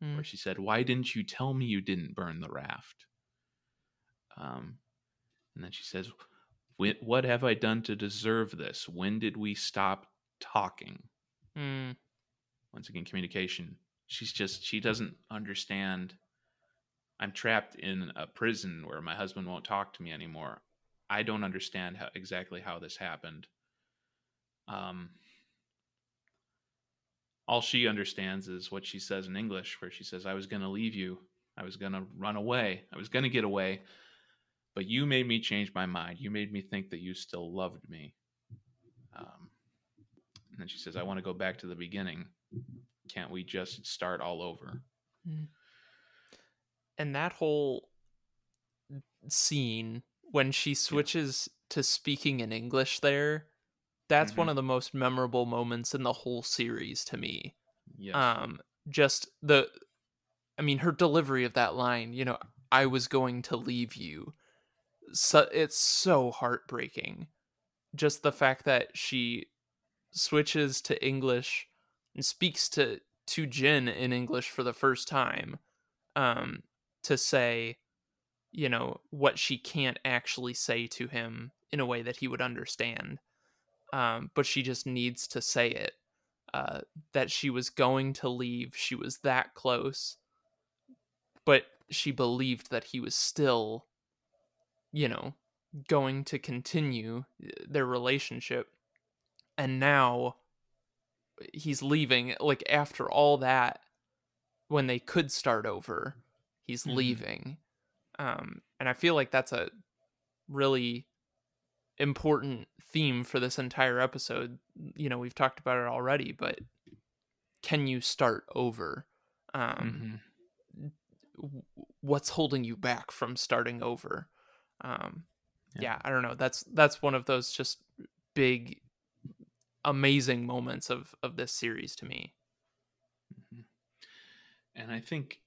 Mm. where she said, "Why didn't you tell me you didn't burn the raft?" Um, and then she says, "What have I done to deserve this? When did we stop talking?" Mm, Once again, communication. She's just she doesn't understand. I'm trapped in a prison where my husband won't talk to me anymore. I don't understand how exactly how this happened. Um, all she understands is what she says in English, where she says, I was going to leave you. I was going to run away. I was going to get away. But you made me change my mind. You made me think that you still loved me. Um, and then she says, I want to go back to the beginning. Can't we just start all over? and that whole scene when she switches to speaking in english there that's one Mhm. of the most memorable moments in the whole series to me Yes. um just the i mean her delivery of that line you know i was going to leave you so it's so heartbreaking just the fact that she switches to english and speaks to to jin in english for the first time um to say you know what she can't actually say to him in a way that he would understand um but she just needs to say it uh, that she was going to leave. She was that close, but she believed that he was still, you know, going to continue uh, their relationship and now he's leaving like after all that when they could start over he's Mhm. leaving um and i feel like that's a really important theme for this entire episode you know we've talked about it already but can you start over um Mhm. what's holding you back from starting over um Yeah. yeah. i don't know that's that's one of those just big amazing moments of of this series to me Mhm. And I think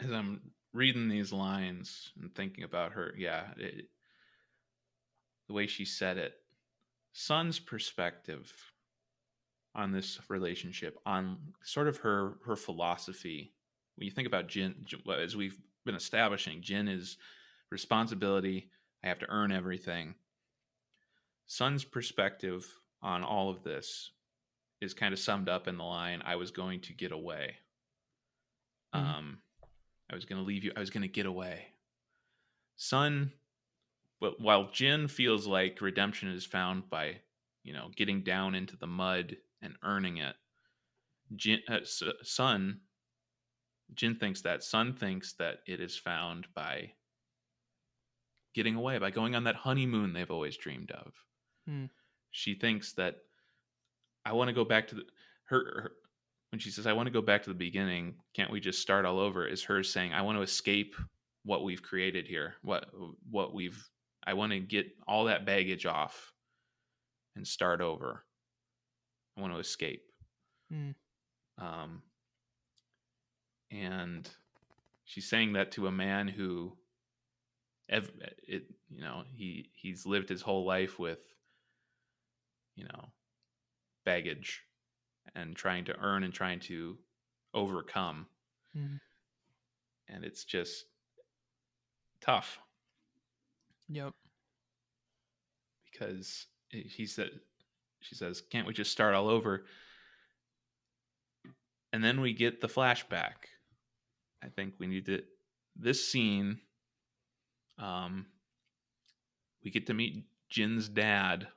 as I'm reading these lines and thinking about her, yeah, it, the way she said it, Sun's perspective on this relationship, on sort of her her philosophy. When you think about Jin, as we've been establishing, Jin is responsibility. I have to earn everything. Sun's perspective on all of this is kind of summed up in the line i was going to get away Mhm. um i was going to leave you i was going to get away sun but while jin feels like redemption is found by you know getting down into the mud and earning it jin uh, sun jin thinks that sun thinks that it is found by getting away by going on that honeymoon they've always dreamed of Hmm. she thinks that I want to go back to the her, her when she says I want to go back to the beginning. Can't we just start all over? Is her saying I want to escape what we've created here? What what we've I want to get all that baggage off and start over. I want to escape. Hmm. Um, and she's saying that to a man who, ev- it you know he he's lived his whole life with, you know, baggage, and trying to earn and trying to overcome, Mhm. and it's just tough. Yep. Because he he said she says can't we just start all over? And then we get the flashback. I think we need to this scene um we get to meet jin's dad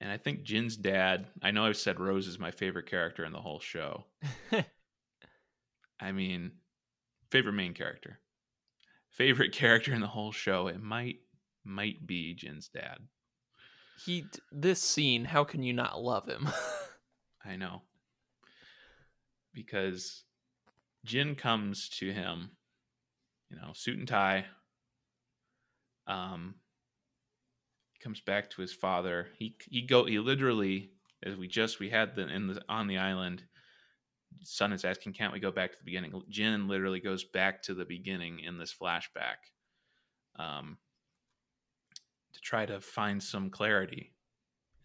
and i think jin's dad i know i've said rose is my favorite character in the whole show [LAUGHS] i mean favorite main character favorite [LAUGHS] character in the whole show it might might be jin's dad he this scene how can you not love him [LAUGHS] I know. Because Jin comes to him, you know, suit and tie. Um comes back to his father. He he go he literally as we just we had the in the on the island Sun is asking can't we go back to the beginning jin literally goes back to the beginning in this flashback um to try to find some clarity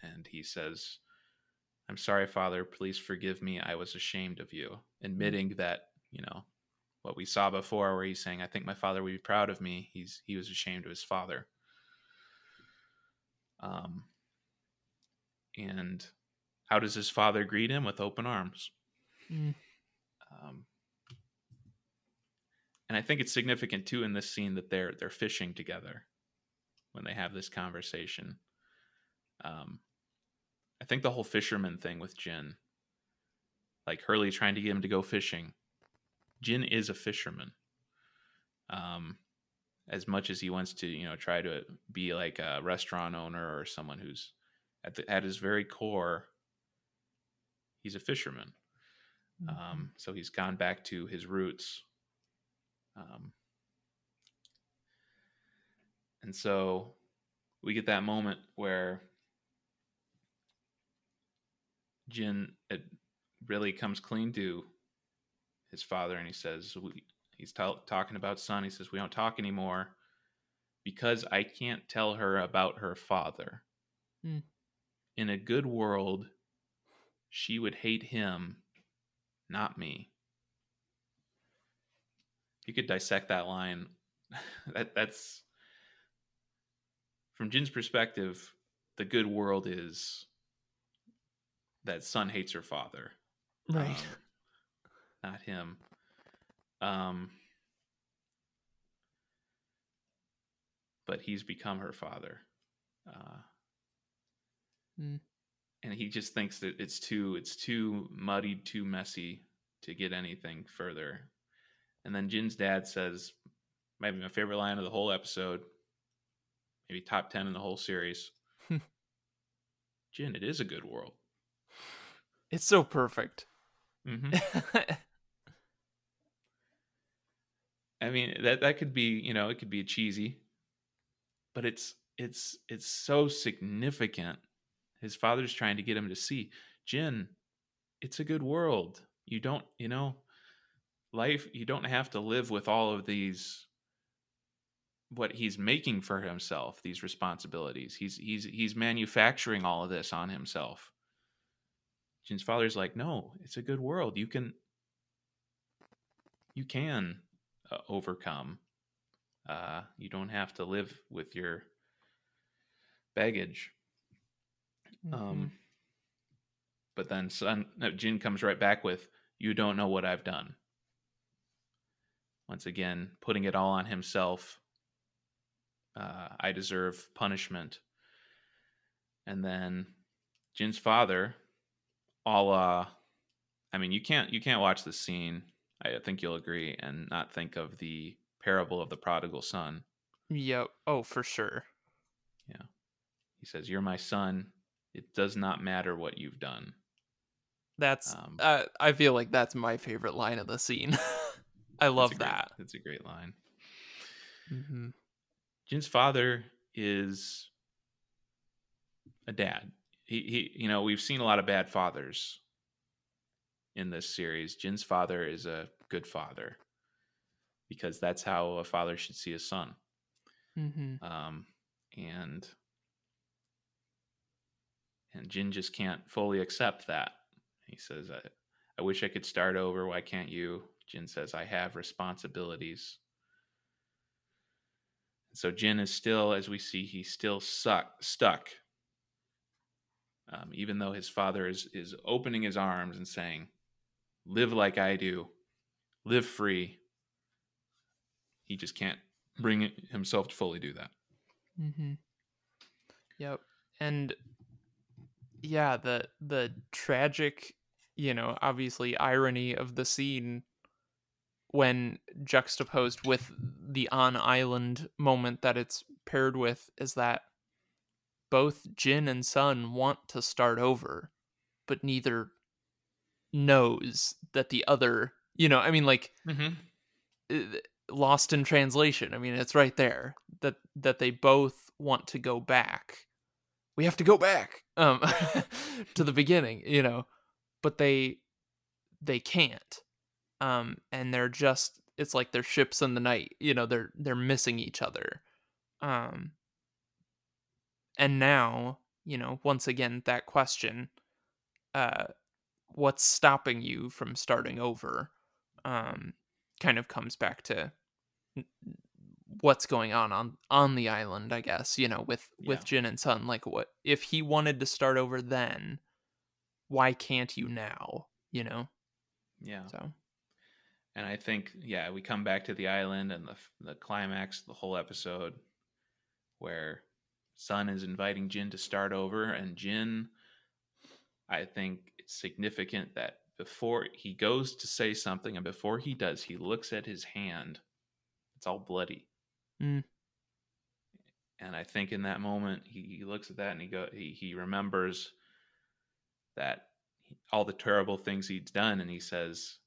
and he says I'm sorry, Father. Please forgive me. I was ashamed of you. Admitting that, you know, what we saw before, where he's saying, I think my father would be proud of me. He's he was ashamed of his father. Um and how does his father greet him? With open arms. Mm. Um and I think it's significant too in this scene that they're they're fishing together when they have this conversation. Um I think the whole fisherman thing with Jin, like Hurley trying to get him to go fishing, Jin is a fisherman. Um, as much as he wants to, you know, try to be like a restaurant owner or someone who's at the, at his very core, he's a fisherman. Um, so he's gone back to his roots. Um, and so we get that moment where Jin it really comes clean to his father and he says we, he's t- talking about Sun he says we don't talk anymore because I can't tell her about her father. Hmm. In a good world, she would hate him, not me. You could dissect that line. [LAUGHS] that that's from Jin's perspective, the good world is that Sun hates her father, right um, not him. Um, but he's become her father. Uh, Mm. And he just thinks that it's too it's too muddied, too messy to get anything further. And then Jin's dad says, maybe my favorite line of the whole episode, maybe top ten in the whole series. [LAUGHS] Jin, it is a good world. It's so perfect. Mm-hmm. [LAUGHS] I mean that that could be you know it could be cheesy, but it's it's it's so significant. His father's trying to get him to see Jin. It's a good world. You don't you know life. You don't have to live with all of these what he's making for himself these responsibilities. He's he's he's manufacturing all of this on himself. Jin's father's like, no, it's a good world. You can you can uh, overcome. Uh, you don't have to live with your baggage. Mm-hmm. Um, but then Sun, no, Jin comes right back with, "You don't know what I've done." Once again, putting it all on himself. Uh, I deserve punishment. And then Jin's father, a la, I mean, you can't you can't watch the scene. I think you'll agree, and not think of the parable of the prodigal son. Yep. Oh, for sure. Yeah. He says, "You're my son. It does not matter what you've done." That's Um, uh, I feel like that's my favorite line of the scene. [LAUGHS] I That's love great- that. That's a great line. hmm Jin's father is a dad. He, he, you know, we've seen a lot of bad fathers in this series. Jin's father is a good father because that's how a father should see a son. hmm Um, and and Jin just can't fully accept that. He says, I, "I wish I could start over. Why can't you?" Jin says, "I have responsibilities." And So Jin is still, as we see, he's still suck, stuck. Um, even though his father is is opening his arms and saying, "Live like I do, live free." He just can't bring himself to fully do that. Mm-hmm. Yep. And yeah, the the tragic, you know, obviously irony of the scene when juxtaposed with the on island moment that it's paired with is that both Jin and Sun want to start over, but neither knows that the other, you know, I mean like Mm-hmm. uh, lost in translation. I mean, it's right there that that they both want to go back. We have to go back um [LAUGHS] to the beginning, you know, but they they can't. Um and they're just it's like they're ships in the night, you know, they're they're missing each other. Um and now, you know, once again that question uh what's stopping you from starting over? Um kind of comes back to what's going on on on the island i guess you know with with Yeah. jin and sun like what if he wanted to start over then why can't you now you know Yeah. so And I think, yeah, we come back to the island and the the climax of the whole episode where Sun is inviting Jin to start over, and Jin, I think it's significant that before he goes to say something and before he does, he looks at his hand. It's all bloody. Mm. And I think in that moment he, he looks at that and he go he, he remembers that he- all the terrible things he's done and he says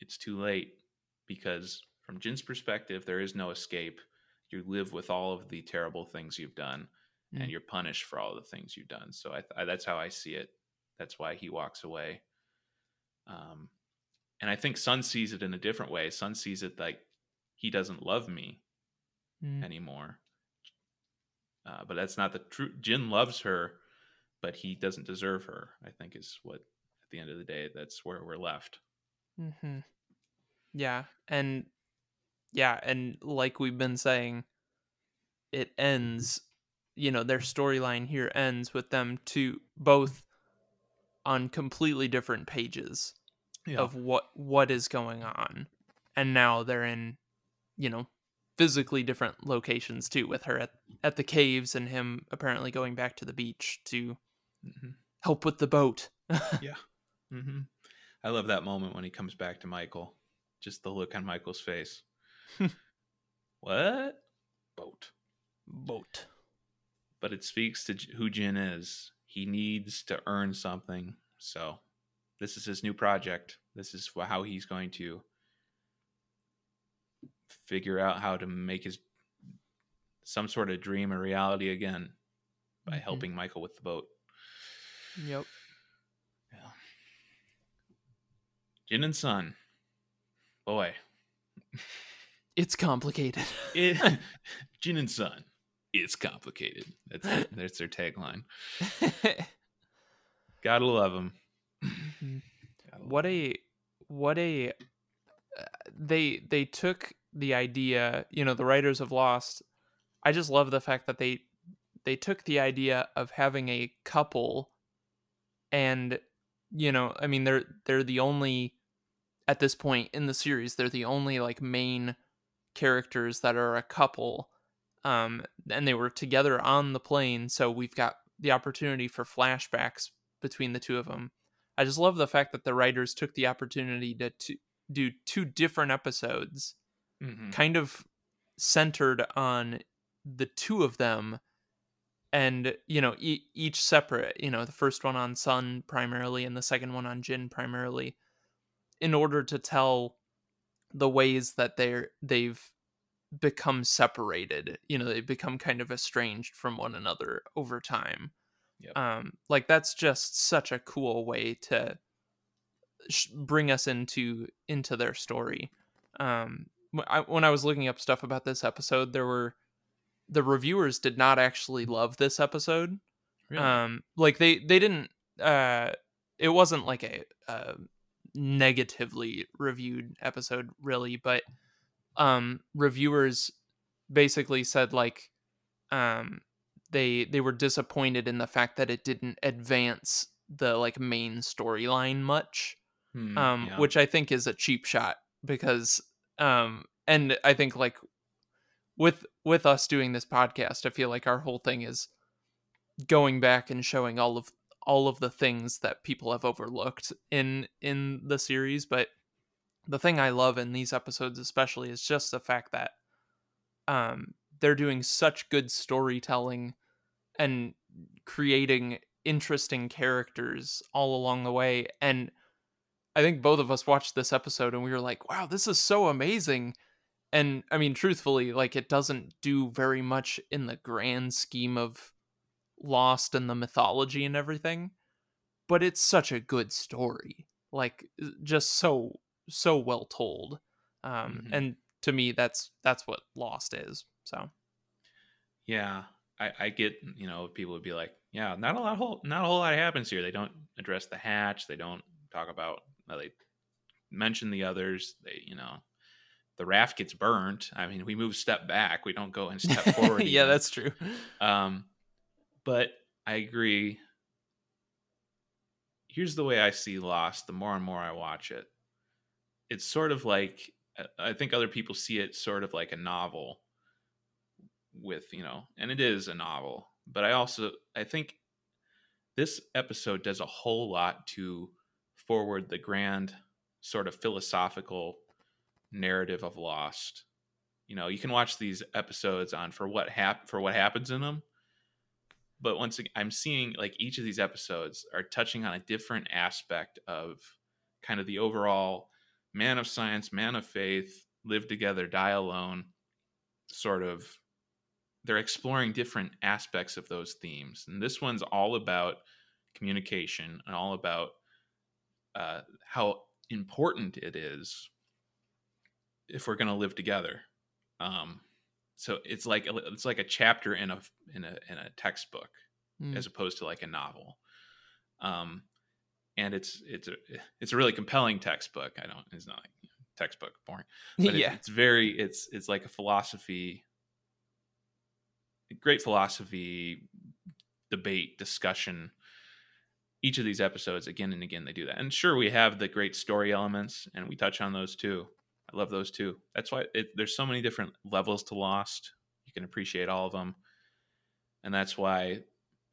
it's too late because from Jin's perspective there is no escape. You live with all of the terrible things you've done Mm. and you're punished for all the things you've done. So I, I that's how I see it. That's why he walks away. Um and I think Sun sees it in a different way. Sun sees it like he doesn't love me Mm. anymore. Uh, but that's not the truth. Jin loves her, but he doesn't deserve her. I think is what at the end of the day that's where we're left. Mm-hmm. Yeah, and yeah, and like we've been saying, it ends. You know, their storyline here ends with them to both on completely different pages of what what is going on, and now they're in, you know, physically different locations too, with her at at the caves and him apparently going back to the beach to Mhm. help with the boat. [LAUGHS] yeah mm-hmm. I love that moment when he comes back to Michael. Just the look on Michael's face. [LAUGHS] what? Boat. boat. But it speaks to who Jin is. He needs to earn something. So this is his new project. This is how he's going to figure out how to make his some sort of dream a reality again by Mhm. helping Michael with the boat. Yep. Yeah. Jin and Sun. Boy. It's complicated. It [LAUGHS] Jin and Sun. It's complicated. That's [LAUGHS] that's their tagline. [LAUGHS] Gotta love them. what a what a uh, they they took the idea you know the writers of lost i just love the fact that they they took the idea of having a couple and you know i mean they're they're the only at this point in the series they're the only like main characters that are a couple um and they were together on the plane so we've got the opportunity for flashbacks between the two of them I just love the fact that the writers took the opportunity to, to do two different episodes, Mhm. kind of centered on the two of them, and you know e- each separate. You know, the first one on Sun primarily, and the second one on Jin primarily, in order to tell the ways that they're they've become separated. You know, they've become kind of estranged from one another over time Yep. um like that's just such a cool way to sh- bring us into into their story um wh- I, when i was looking up stuff about this episode there were the reviewers did not actually love this episode Really? um like they they didn't uh it wasn't like a, a negatively reviewed episode really but um reviewers basically said like um they they were disappointed in the fact that it didn't advance the like main storyline much Hmm, um yeah. which i think is a cheap shot because um and i think like with with us doing this podcast i feel like our whole thing is going back and showing all of all of the things that people have overlooked in in the series but the thing i love in these episodes especially is just the fact that um they're doing such good storytelling and creating interesting characters all along the way and i think both of us watched this episode and we were like wow this is so amazing. And i mean truthfully like it doesn't do very much in the grand scheme of lost and the mythology and everything but it's such a good story like just so so well told um Mhm. and to me that's that's what lost is so yeah, I, I get you know people would be like, yeah, not a lot whole not a whole lot happens here. They don't address the hatch. They don't talk about. well, They mention the others. They you know the raft gets burnt. I mean, we move step back. We don't go and step [LAUGHS] forward. yeah even. that's true Um, but I agree. Here's the way I see Lost. The more and more I watch it, it's sort of like uh, I think other people see it sort of like a novel. With you know, and it is a novel, but I also I think this episode does a whole lot to forward the grand sort of philosophical narrative of Lost. You know, you can watch these episodes on for what hap- for what happens in them, but once again, I'm seeing like each of these episodes are touching on a different aspect of kind of the overall man of science, man of faith, live together, die alone sort of they're exploring different aspects of those themes. And this one's all about communication and all about uh, how important it is if we're going to live together. Um, so it's like it's like a chapter in a in a in a textbook Mm. as opposed to like a novel. Um, and it's it's a it's a really compelling textbook. I don't it's not like textbook boring, [LAUGHS] but yeah it's, it's very it's it's like a philosophy, great philosophy debate discussion. Each of these episodes, again and again, they do that. And sure, we have the great story elements, and we touch on those too. I love those too. That's why it, there's so many different levels to Lost. You can appreciate all of them, and that's why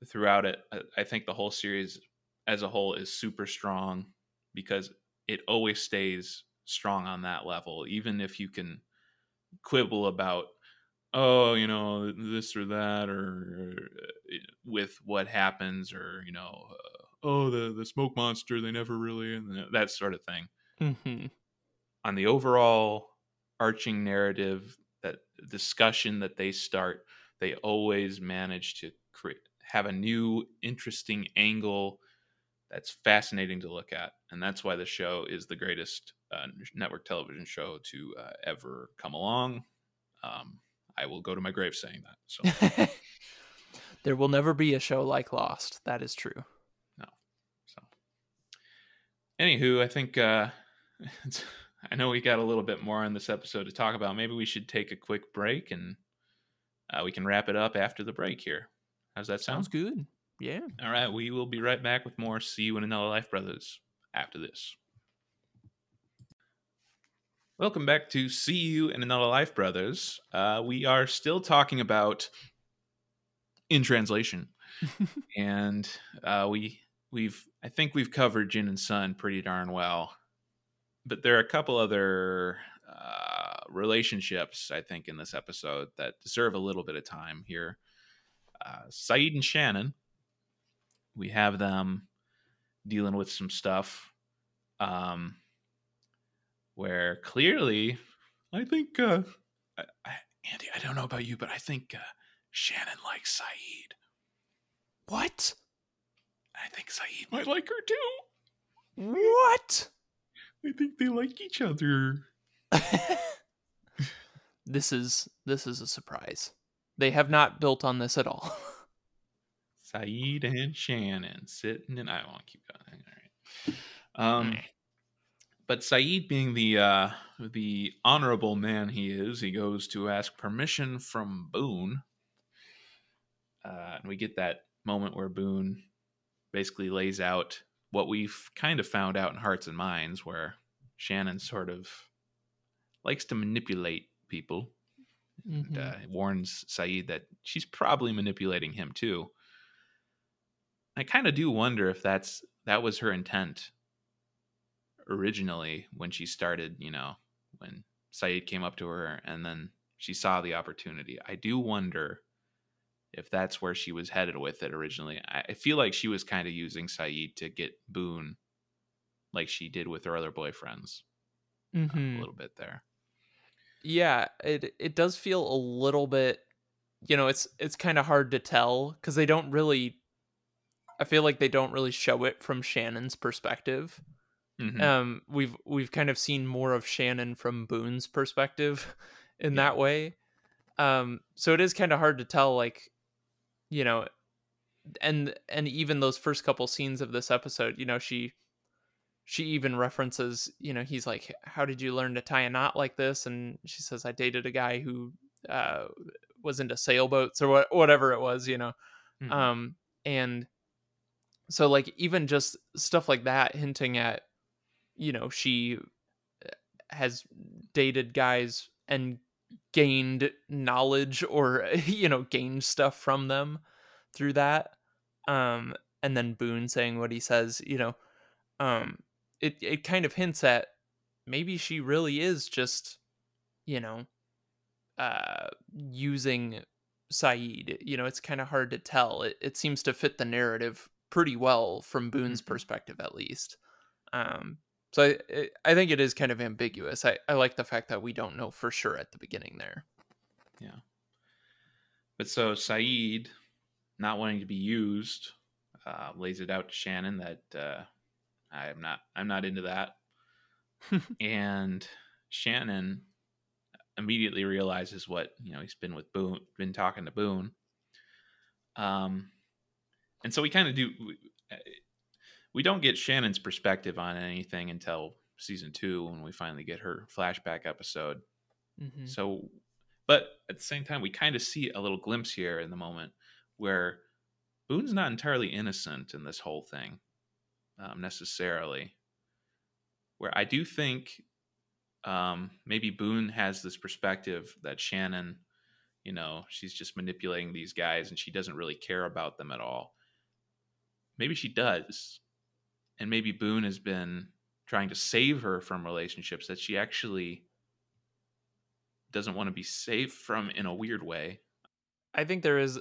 throughout it, I, I think the whole series as a whole is super strong because it always stays strong on that level, even if you can quibble about oh you know this or that or uh, with what happens or you know uh, oh the the smoke monster they never really and that sort of thing Mm-hmm. on the overall arching narrative that discussion that they start they always manage to create have a new interesting angle that's fascinating to look at and that's why the show is the greatest uh, network television show to uh, ever come along um, i will go to my grave saying that so [LAUGHS] there will never be a show like Lost. That is true. No. So anywho i think uh [LAUGHS] it's, i know we got a little bit more on this episode to talk about maybe we should take a quick break and uh, we can wrap it up after the break here how's that sound Sounds good. Yeah. all right we will be right back with more see you in another life brothers after this. Welcome back to see you in another life brothers. Uh, we are still talking about in translation. [LAUGHS] And uh, we we've I think we've covered Jin and Sun pretty darn well, but there are a couple other uh, relationships I think in this episode that deserve a little bit of time here. Uh, Sayid and Shannon, we have them dealing with some stuff, um, where clearly, I think uh, I, I, Andy, I don't know about you, but I think uh, Shannon likes Sayid. What? I think Sayid might like her too. What? I think they like each other. [LAUGHS] this is this is a surprise. They have not built on this at all. [LAUGHS] Sayid and Shannon sitting and I won't keep going. All right. Um, but Sayid, being the uh, the honorable man he is, he goes to ask permission from Boone, uh, and we get that moment where Boone basically lays out what we've kind of found out in Hearts and Minds, where Shannon sort of likes to manipulate people and Mhm. uh, warns Sayid that she's probably manipulating him too. I kind of do wonder if that's that was her intent originally when she started, you know, when Sayid came up to her and then she saw the opportunity. I do wonder if that's where she was headed with it originally. I feel like she was kind of using Sayid to get Boone like she did with her other boyfriends uh, Mhm. a little bit there. yeah it it does feel a little bit you know it's it's kind of hard to tell because they don't really i feel like they don't really show it from shannon's perspective Mhm. um we've we've kind of seen more of shannon from boone's perspective [LAUGHS] in Yeah. that way um so it is kind of hard to tell like you know and and even those first couple scenes of this episode you know she she even references you know he's like how did you learn to tie a knot like this and she says i dated a guy who uh was into sailboats or what whatever it was you know Mhm. um and so like even just stuff like that hinting at you know she uh, has dated guys and gained knowledge or [LAUGHS] you know gained stuff from them through that um and then boone saying what he says you know um it it kind of hints at maybe she really is just you know uh using Sayid. You know, it's kind of hard to tell. It it seems to fit the narrative pretty well from Boone's Mhm. perspective at least. Um so I I- I think it is kind of ambiguous. I, I like the fact that we don't know for sure at the beginning there. Yeah. But so Sayid, not wanting to be used, uh, lays it out to Shannon that uh, I'm not I'm not into that. [LAUGHS] and Shannon immediately realizes what you know he's been with Boone, been talking to Boone. Um, and so we kind of do. We, uh, we don't get Shannon's perspective on anything until season two when we finally get her flashback episode. Mhm. So, but at the same time, we kind of see a little glimpse here in the moment where Boone's not entirely innocent in this whole thing, um, necessarily. Where I do think um, maybe Boone has this perspective that Shannon, you know, she's just manipulating these guys and she doesn't really care about them at all. Maybe she does. And maybe Boone has been trying to save her from relationships that she actually doesn't want to be saved from in a weird way. I think there is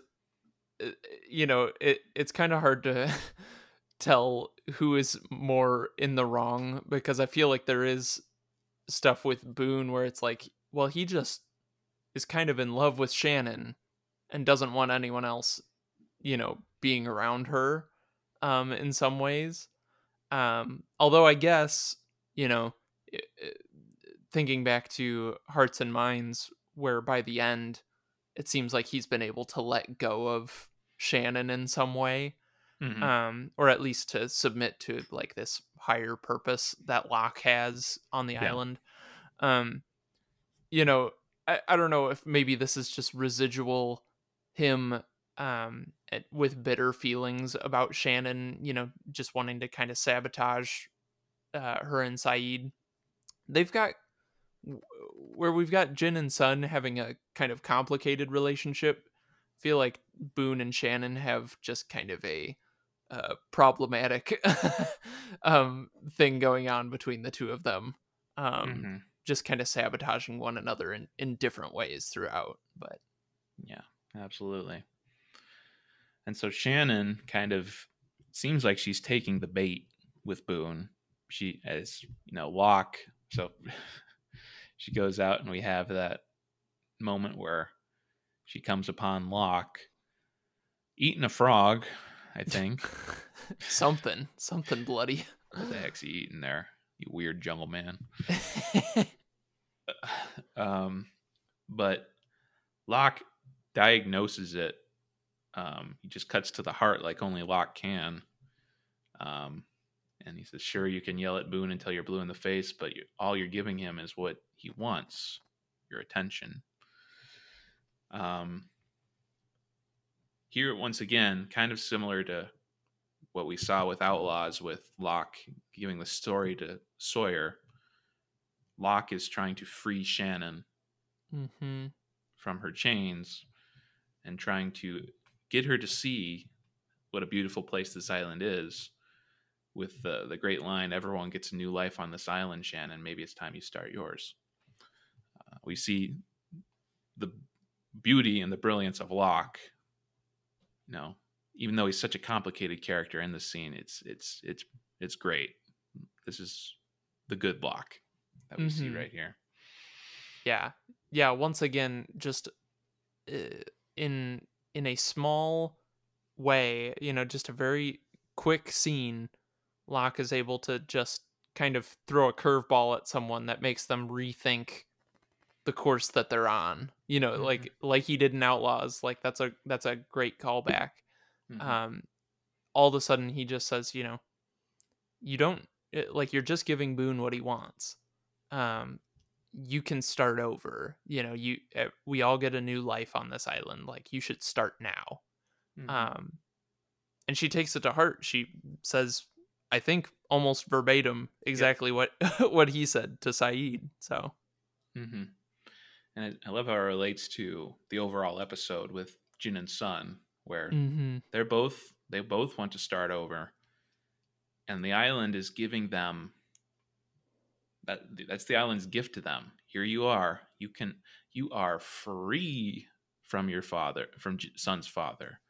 uh, you know, it it's kind of hard to [LAUGHS] tell who is more in the wrong because I feel like there is stuff with Boone where it's like, well, he just is kind of in love with Shannon and doesn't want anyone else, you know, being around her um in some ways. Um although I guess, you know, thinking back to Hearts and Minds where by the end it seems like he's been able to let go of Shannon in some way mm-hmm. um, or at least to submit to like this higher purpose that Locke has on the yeah. island. Um, you know, I, I don't know if maybe this is just residual him um with bitter feelings about Shannon, you know, just wanting to kind of sabotage uh, her and Sayid. They've got where we've got Jin and Sun having a kind of complicated relationship. I feel like Boone and Shannon have just kind of a uh, problematic [LAUGHS] um, thing going on between the two of them. Um, mm-hmm. Just kind of sabotaging one another in, in different ways throughout. But yeah, absolutely. And so Shannon kind of seems like she's taking the bait with Boone. She, as you know, Locke. So [LAUGHS] she goes out and we have that moment where she comes upon Locke eating a frog I think. [LAUGHS] something, something bloody. What the heck's he eating there? You weird jungle man. [LAUGHS] um, but Locke diagnoses it. Um, he just cuts to the heart like only Locke can. Um, and he says, "Sure, you can yell at Boone until you're blue in the face, but you, all you're giving him is what he wants, your attention." Um, here once again, kind of similar to what we saw with Outlaws with Locke giving the story to Sawyer. Locke is trying to free Shannon mm-hmm. from her chains and trying to get her to see what a beautiful place this island is with the, the great line everyone gets a new life on this island shannon maybe it's time you start yours uh, we see the beauty and the brilliance of locke you know, even though he's such a complicated character in the scene, it's it's it's it's great. This is the good Locke that we mm-hmm. see right here. Yeah, yeah. Once again, just uh, in in a small way, you know, just a very quick scene. Locke is able to just kind of throw a curveball at someone that makes them rethink the course that they're on you know mm-hmm. like like he did in outlaws like that's a that's a great callback mm-hmm. um all of a sudden he just says you know you don't eh, like you're just giving boone what he wants um you can start over you know you eh, we all get a new life on this island like you should start now mm-hmm. um and she takes it to heart she says i think almost verbatim exactly yep. what [LAUGHS] what he said to sayid so mm-hmm and I, I love how it relates to the overall episode with Jin and Sun, where mm-hmm. they're both they both want to start over, and the island is giving them that that's the island's gift to them. Here you are. You can you are free from your father, from Sun's father,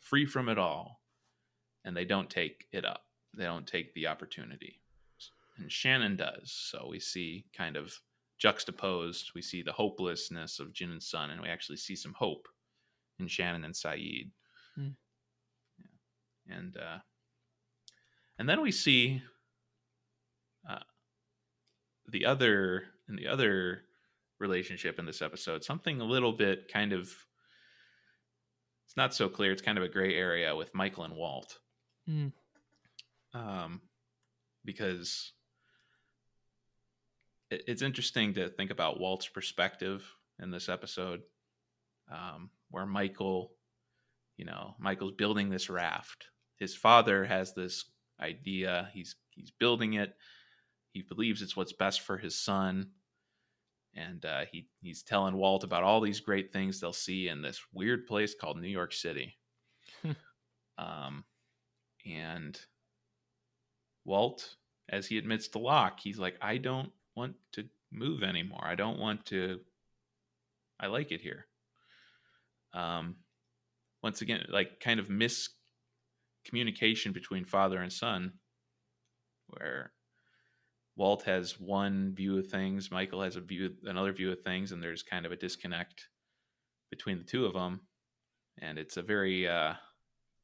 free from it all, and they don't take it up. They don't take the opportunity, and Shannon does. So we see kind of juxtaposed, we see the hopelessness of Jin and Sun, and we actually see some hope in Shannon and Sayid. Mm. Yeah. And uh, and then we see the other in the other relationship in this episode, something a little bit kind of it's not so clear. It's kind of a gray area with Michael and Walt. Mm. Um, because it's interesting to think about Walt's perspective in this episode, um, where Michael, you know, Michael's building this raft. His father has this idea. He's he's building it. He believes it's what's best for his son, and uh, he he's telling Walt about all these great things they'll see in this weird place called New York City. Hmm. um, and Walt, as he admits to Locke, he's like, I don't want to move anymore. I don't want to. I like it here. Um, once again, like kind of miscommunication between father and son, where Walt has one view of things, Michael has a view, another view of things, and there's kind of a disconnect between the two of them, and it's a very uh,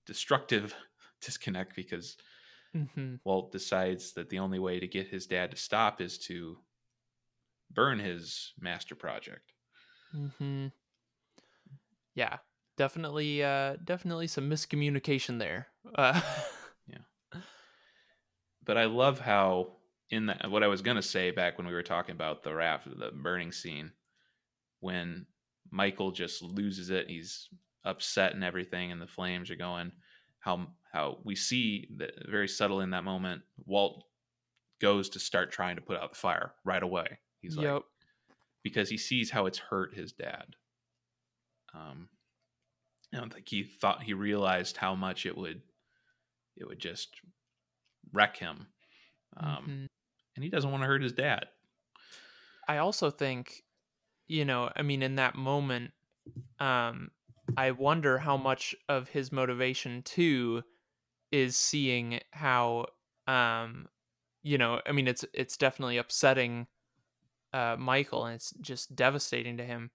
destructive [LAUGHS] disconnect because hmm Walt decides that the only way to get his dad to stop is to burn his master project. hmm Yeah, definitely, uh, definitely some miscommunication there. Uh, [LAUGHS] But I love how in that what I was gonna say back when we were talking about the raft, the burning scene, when Michael just loses it, he's upset and everything, and the flames are going. How how we see that very subtle in that moment, Walt goes to start trying to put out the fire right away. He's like, yep. because he sees how it's hurt his dad. Um, I don't think he thought he realized how much it would, it would just wreck him. Um, Mhm. And he doesn't want to hurt his dad. I also think, you know, I mean, in that moment, um, I wonder how much of his motivation too is seeing how, um, you know, I mean, it's it's definitely upsetting uh, Michael, and it's just devastating to him.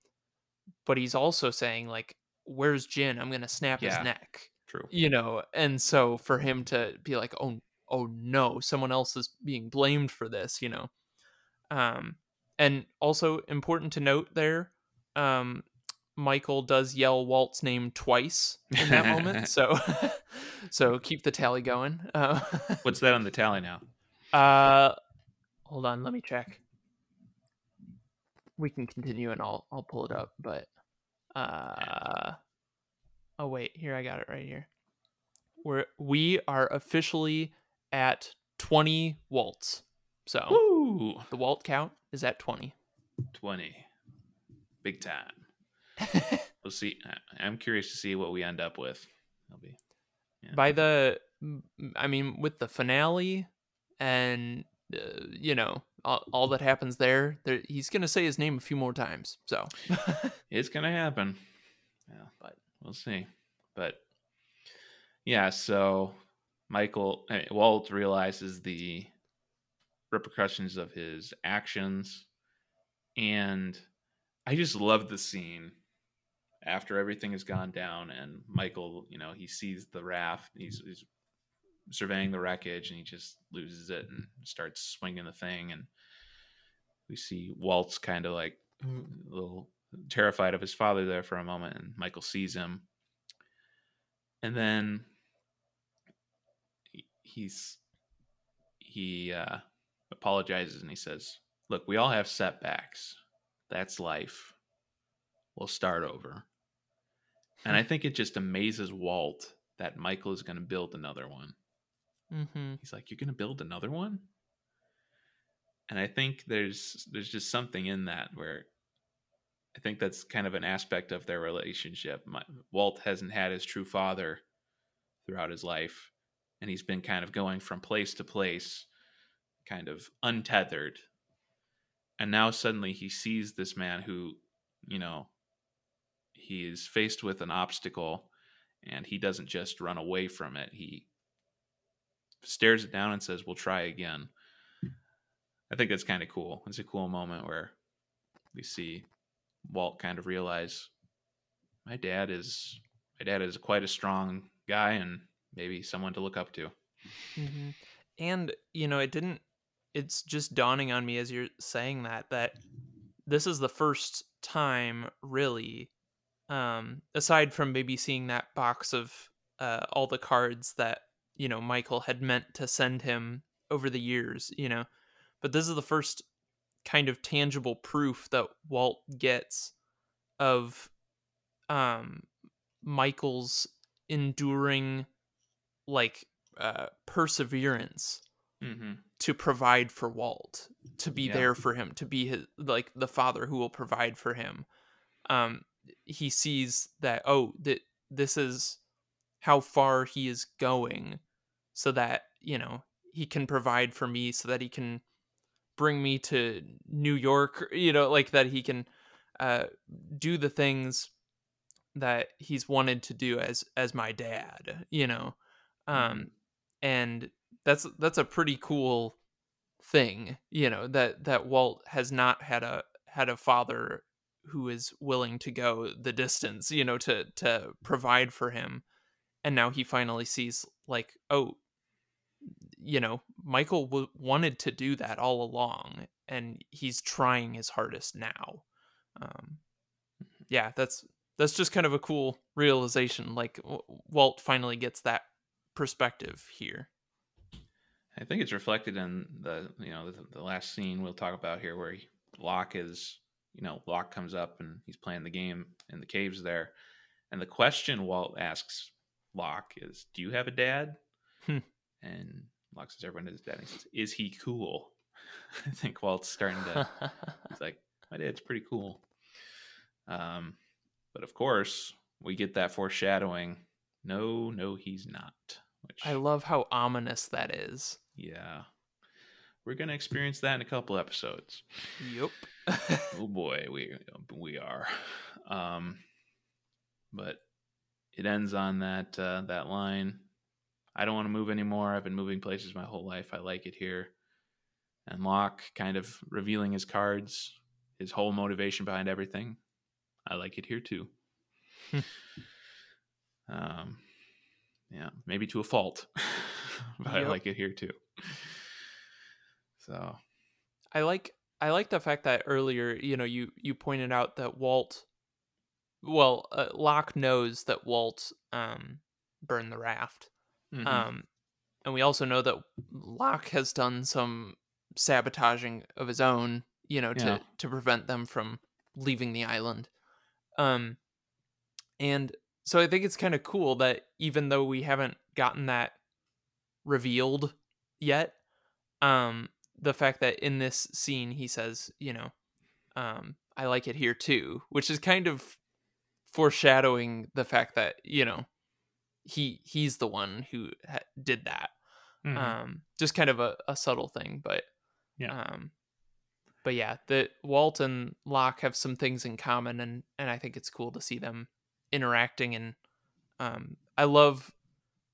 But he's also saying like, "Where's Jin? I'm gonna snap Yeah. his neck." True. you know and so for him to be like oh oh no someone else is being blamed for this you know? Um and also important to note there um michael does yell walt's name twice in that moment [LAUGHS] so [LAUGHS] so keep the tally going. Uh, What's that on the tally now? [LAUGHS] uh hold on let me check. We can continue and i'll i'll pull it up but uh oh wait here i got it right here. We're we are officially at 20 Walts so Woo! the walt count is at 20 20. Big time. [LAUGHS] We'll see. I'm curious to see what we end up with. It'll be yeah. by the I mean with the finale and uh, you know all, all that happens there, there he's gonna say his name a few more times so [LAUGHS] It's gonna happen. Yeah, But- we'll see. But yeah, so Michael Walt realizes the repercussions of his actions, and I just love the scene after everything has gone down, and Michael, you know, he sees the raft, he's, he's surveying the wreckage, and he just loses it and starts swinging the thing, and we see Walt's kind of like a little terrified of his father there for a moment and michael sees him. And then he- he's he uh apologizes and he says look we all have setbacks. That's life. We'll start over. And i think it just amazes walt that michael is going to build another one. Mm-hmm. he's like you're going to build another one? And i think there's there's just something in that where i think that's kind of an aspect of their relationship. My, walt hasn't had his true father throughout his life and he's been kind of going from place to place kind of untethered and now suddenly he sees this man who you know he is faced with an obstacle and he doesn't just run away from it he stares it down and says, "We'll try again." I think that's kind of cool. It's a cool moment where we see Walt kind of realize my dad is my dad is quite a strong guy and maybe someone to look up to. hmm And you know, it didn't. It's just dawning on me as you're saying that that this is the first time, really, um, aside from maybe seeing that box of uh, all the cards that you know Michael had meant to send him over the years. You know, but this is the first kind of tangible proof that Walt gets of um Michael's enduring like uh perseverance Mm-hmm. to provide for Walt, to be Yeah. there for him, to be his like the father who will provide for him. Um, he sees that oh that this is how far he is going, so that you know he can provide for me, so that he can bring me to New York. You know, like that he can uh, do the things that he's wanted to do as as my dad. You know, um, and that's that's a pretty cool thing you know that that walt has not had a had a father who is willing to go the distance you know to to provide for him. And now he finally sees like oh you know michael w- wanted to do that all along and he's trying his hardest now. Um yeah that's that's just kind of a cool realization like walt finally gets that perspective here I think it's reflected in the you know the, the last scene we'll talk about here, where he, Locke is you know Locke comes up and he's playing the game in the caves there, and the question Walt asks Locke is, "Do you have a dad?" Hmm. And Locke says, "Everyone has a dad." And he says, "Is he cool?" [LAUGHS] I think Walt's starting to. [LAUGHS] he's like, "My dad's pretty cool." Um, but of course, we get that foreshadowing. No, no, he's not. Which I love how ominous that is. yeah. We're gonna experience that in a couple episodes. Yep. [LAUGHS] Oh boy, we we are. Um but it ends on that uh, that line. I don't want to move anymore. I've been moving places my whole life. I like it here. And Locke kind of revealing his cards, his whole motivation behind everything. I like it here too. [LAUGHS] um yeah, maybe to a fault. [LAUGHS] but I like it here too. So I like I like the fact that earlier, you know, you you pointed out that Walt well, uh, Locke knows that Walt um burned the raft. mhm. Um and we also know that Locke has done some sabotaging of his own, you know, to Yeah. to prevent them from leaving the island. Um and so I think it's kind of cool that even though we haven't gotten that revealed yet, um the fact that in this scene he says, you know, um I like it here too, which is kind of foreshadowing the fact that, you know, he he's the one who ha- did that Mhm. um just kind of a, a subtle thing but Yeah. um but yeah the walt and locke have some things in common and and i think it's cool to see them interacting and um i love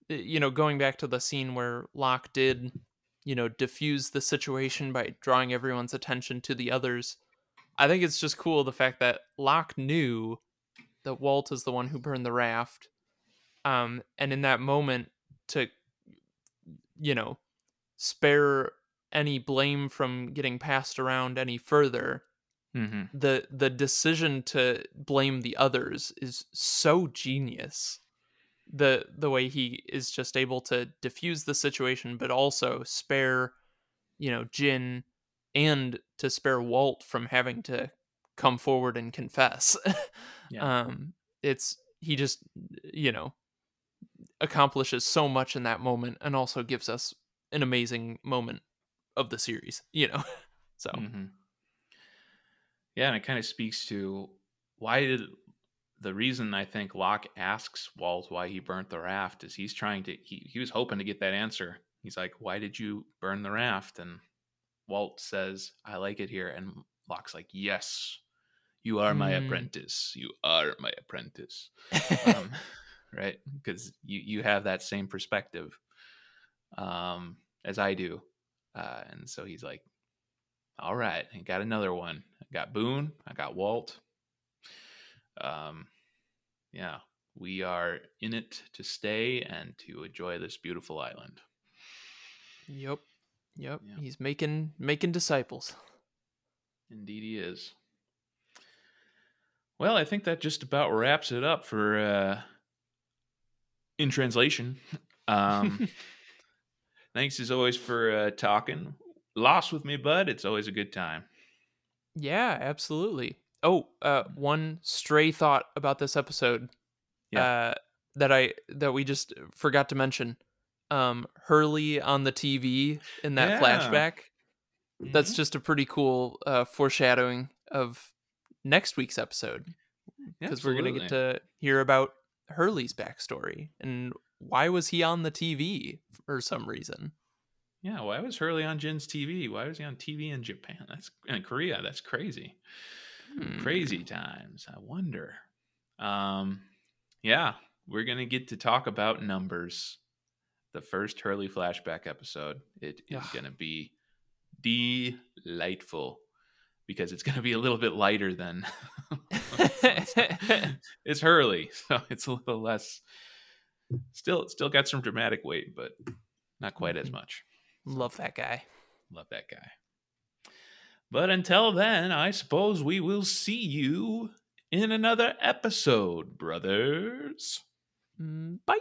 you know going back to the scene where locke did you know diffuse the situation by drawing everyone's attention to the others. I think it's just cool the fact that locke knew that walt is the one who burned the raft um and in that moment to you know spare any blame from getting passed around any further Mhm. the the decision to blame the others is so genius the the way he is just able to diffuse the situation but also spare you know Jin and to spare Walt from having to come forward and confess [LAUGHS] Yeah. um it's he just you know accomplishes so much in that moment and also gives us an amazing moment of the series you know [LAUGHS] so Mhm. Yeah, and it kind of speaks to why did the reason I think Locke asks Walt why he burnt the raft is he's trying to he, he was hoping to get that answer. He's like, Why did you burn the raft? And Walt says, I like it here. And Locke's like, Yes, you are my Mm. apprentice. You are my apprentice. um, [LAUGHS] right? Because you you have that same perspective um, as I do, uh, and so he's like, "All right, I got another one. I got Boone. I got Walt. Um, yeah, we are in it to stay and to enjoy this beautiful island." Yep. Yep. Yeah. He's making making disciples. Indeed, he is. Well, I think that just about wraps it up for uh, in translation. [LAUGHS] Um, thanks as always for uh, talking. Lost with me, bud. It's always a good time. Yeah, absolutely. Oh, uh one stray thought about this episode Yeah. uh that I that we just forgot to mention. um Hurley on the TV in that Yeah. flashback. That's Mhm. just a pretty cool uh, foreshadowing of next week's episode because we're gonna get to hear about Hurley's backstory and why was he on the TV for some reason. Yeah, why was Hurley on Jin's TV? Why was he on TV in Japan? That's in Korea. That's crazy. Hmm. Crazy times. I wonder. Um, yeah, we're gonna get to talk about numbers. The first Hurley flashback episode. It is Ugh. gonna be delightful because it's gonna be a little bit lighter than [LAUGHS] [LAUGHS] it's Hurley, so it's a little less. Still, still got some dramatic weight, but not quite as Mhm. much. Love that guy. Love that guy. But until then, I suppose we will see you in another episode, brothers. Mm, Bye.